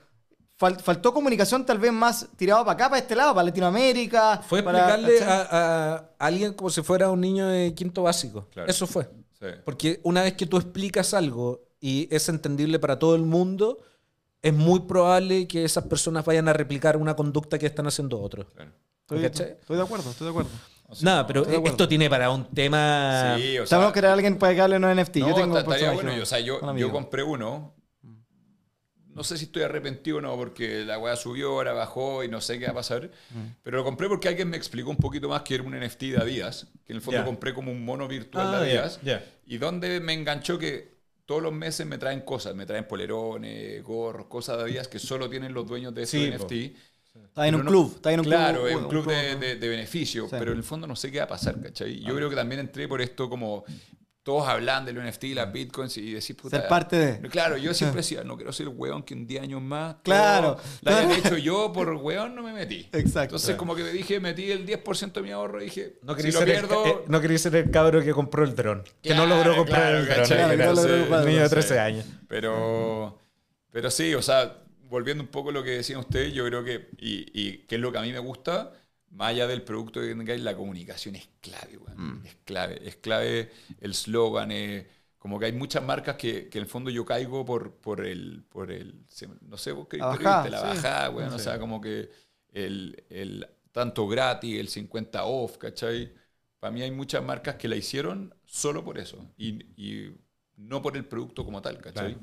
fal- faltó comunicación tal vez más tirado para acá, para este lado, para Latinoamérica. Fue para- explicarle a, a alguien como si fuera un niño de quinto básico. Claro. Eso fue. Sí. Porque una vez que tú explicas algo y es entendible para todo el mundo, es muy probable que esas personas vayan a replicar una conducta que están haciendo otros. Claro. Estoy, estoy de acuerdo, estoy de acuerdo. O sea, Nada, no- pero acuerdo. esto tiene para un tema... Sí, o sea, Sabemos que era alguien para que hable unos NFT. No, yo tengo personaje, bueno. ¿no? yo- o sea, yo, Un yo compré uno. No sé si estoy arrepentido o no, porque la weá subió, ahora bajó y no sé qué va a pasar. Pero lo compré porque alguien me explicó un poquito más que era un NFT de Adidas. Que en el fondo compré como un mono virtual Ah, de ya, Adidas. Y donde me enganchó que todos los meses me traen cosas. Me traen polerones, gorros, cosas de Adidas que solo tienen los dueños de Sí, estos po. NFT. Está en Pero un no- club. Está en un claro, club. es un club de, club- de- de beneficio, Sí. pero en el fondo no sé qué va a pasar, ¿cachai? Yo creo que también entré por esto como todos hablan del NFT, las bitcoins y decís, puta... Ser parte de. Claro, yo siempre decía, no quiero ser el weón que en 10 años más... Claro. Lo hayan hecho yo, por weón no me metí. Exacto. Entonces como que me dije, metí el 10% de mi ahorro y dije, No si quería, lo pierdo... el, eh, no quería ser el cabro que compró el dron. Que no Claro, logró comprar claro, el dron. Claro, no logró comprar niño de no sé. 13 años. Pero, pero sí, o sea, volviendo un poco a lo que decían ustedes, yo creo que, y, y que es lo que a mí me gusta, más allá del producto que tengáis, la comunicación es clave, weón. Es clave, es clave el slogan, eh, como que hay muchas marcas que, que en el fondo yo caigo por, por el, por el, no sé, vos qué La bajada, la sí. bajada, weón, o sea, como que el, el tanto gratis, el 50 off, ¿cachai? Para mí hay muchas marcas que la hicieron solo por eso y, y no por el producto como tal, ¿cachai? Claro.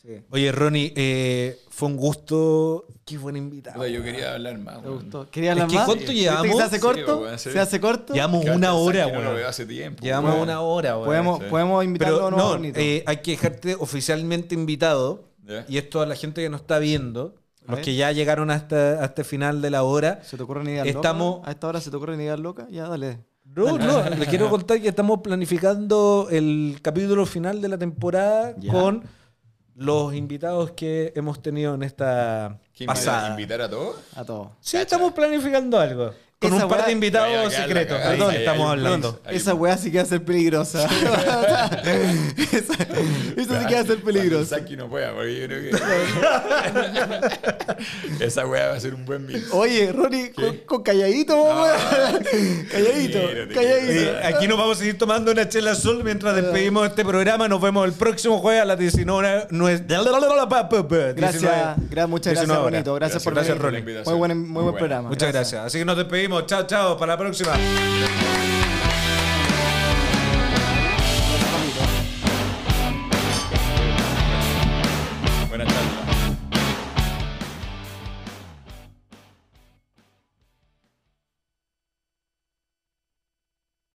Sí. Oye, Ronnie, eh, fue un gusto. Qué buen invitado. Yo quería hablar más. ¿Te weón. gustó? ¿Querías hablar Es que más? ¿cuánto ¿Viste llevamos? que ¿Se hace Sí, corto? sí. ¿Se hace corto? Llevamos una hora, ¿sabes que No lo weón. veo hace tiempo. Llevamos una hora, weón. Podemos, sí. podemos invitarlo Pero a no, eh, hay que dejarte oficialmente invitado. Y esto a la gente que nos está viendo, los que ya llegaron hasta, hasta el final de la hora. ¿Se te ocurre ni ideas estamos- locas? ¿A esta hora se te ocurre ni ideas locas? Ya, dale. No, no, les quiero contar que estamos planificando el capítulo final de la temporada con los invitados que hemos tenido en esta ¿Qué pasada. invitar a todos? A todos. Sí, estamos planificando algo. Con Esa un par de invitados secretos. Perdón, estamos hablando. Esa weá sí que va a ser peligrosa. esa, esa sí que va a ser peligrosa. Saki no pueda, porque yo creo que. Esa weá va a ser un buen mix. Oye, Ronnie, con, con calladito, calladito, calladito. Aquí nos vamos a seguir tomando una chela sol mientras despedimos este programa. Nos vemos el próximo jueves a las 19 nues- Gracias, 19. gra- muchas 19 gracias. Bonito. Gracias, por Gracias, venir. Muy buen, muy buen programa. Muchas gracias. Así que nos Chao, chao. Para la próxima.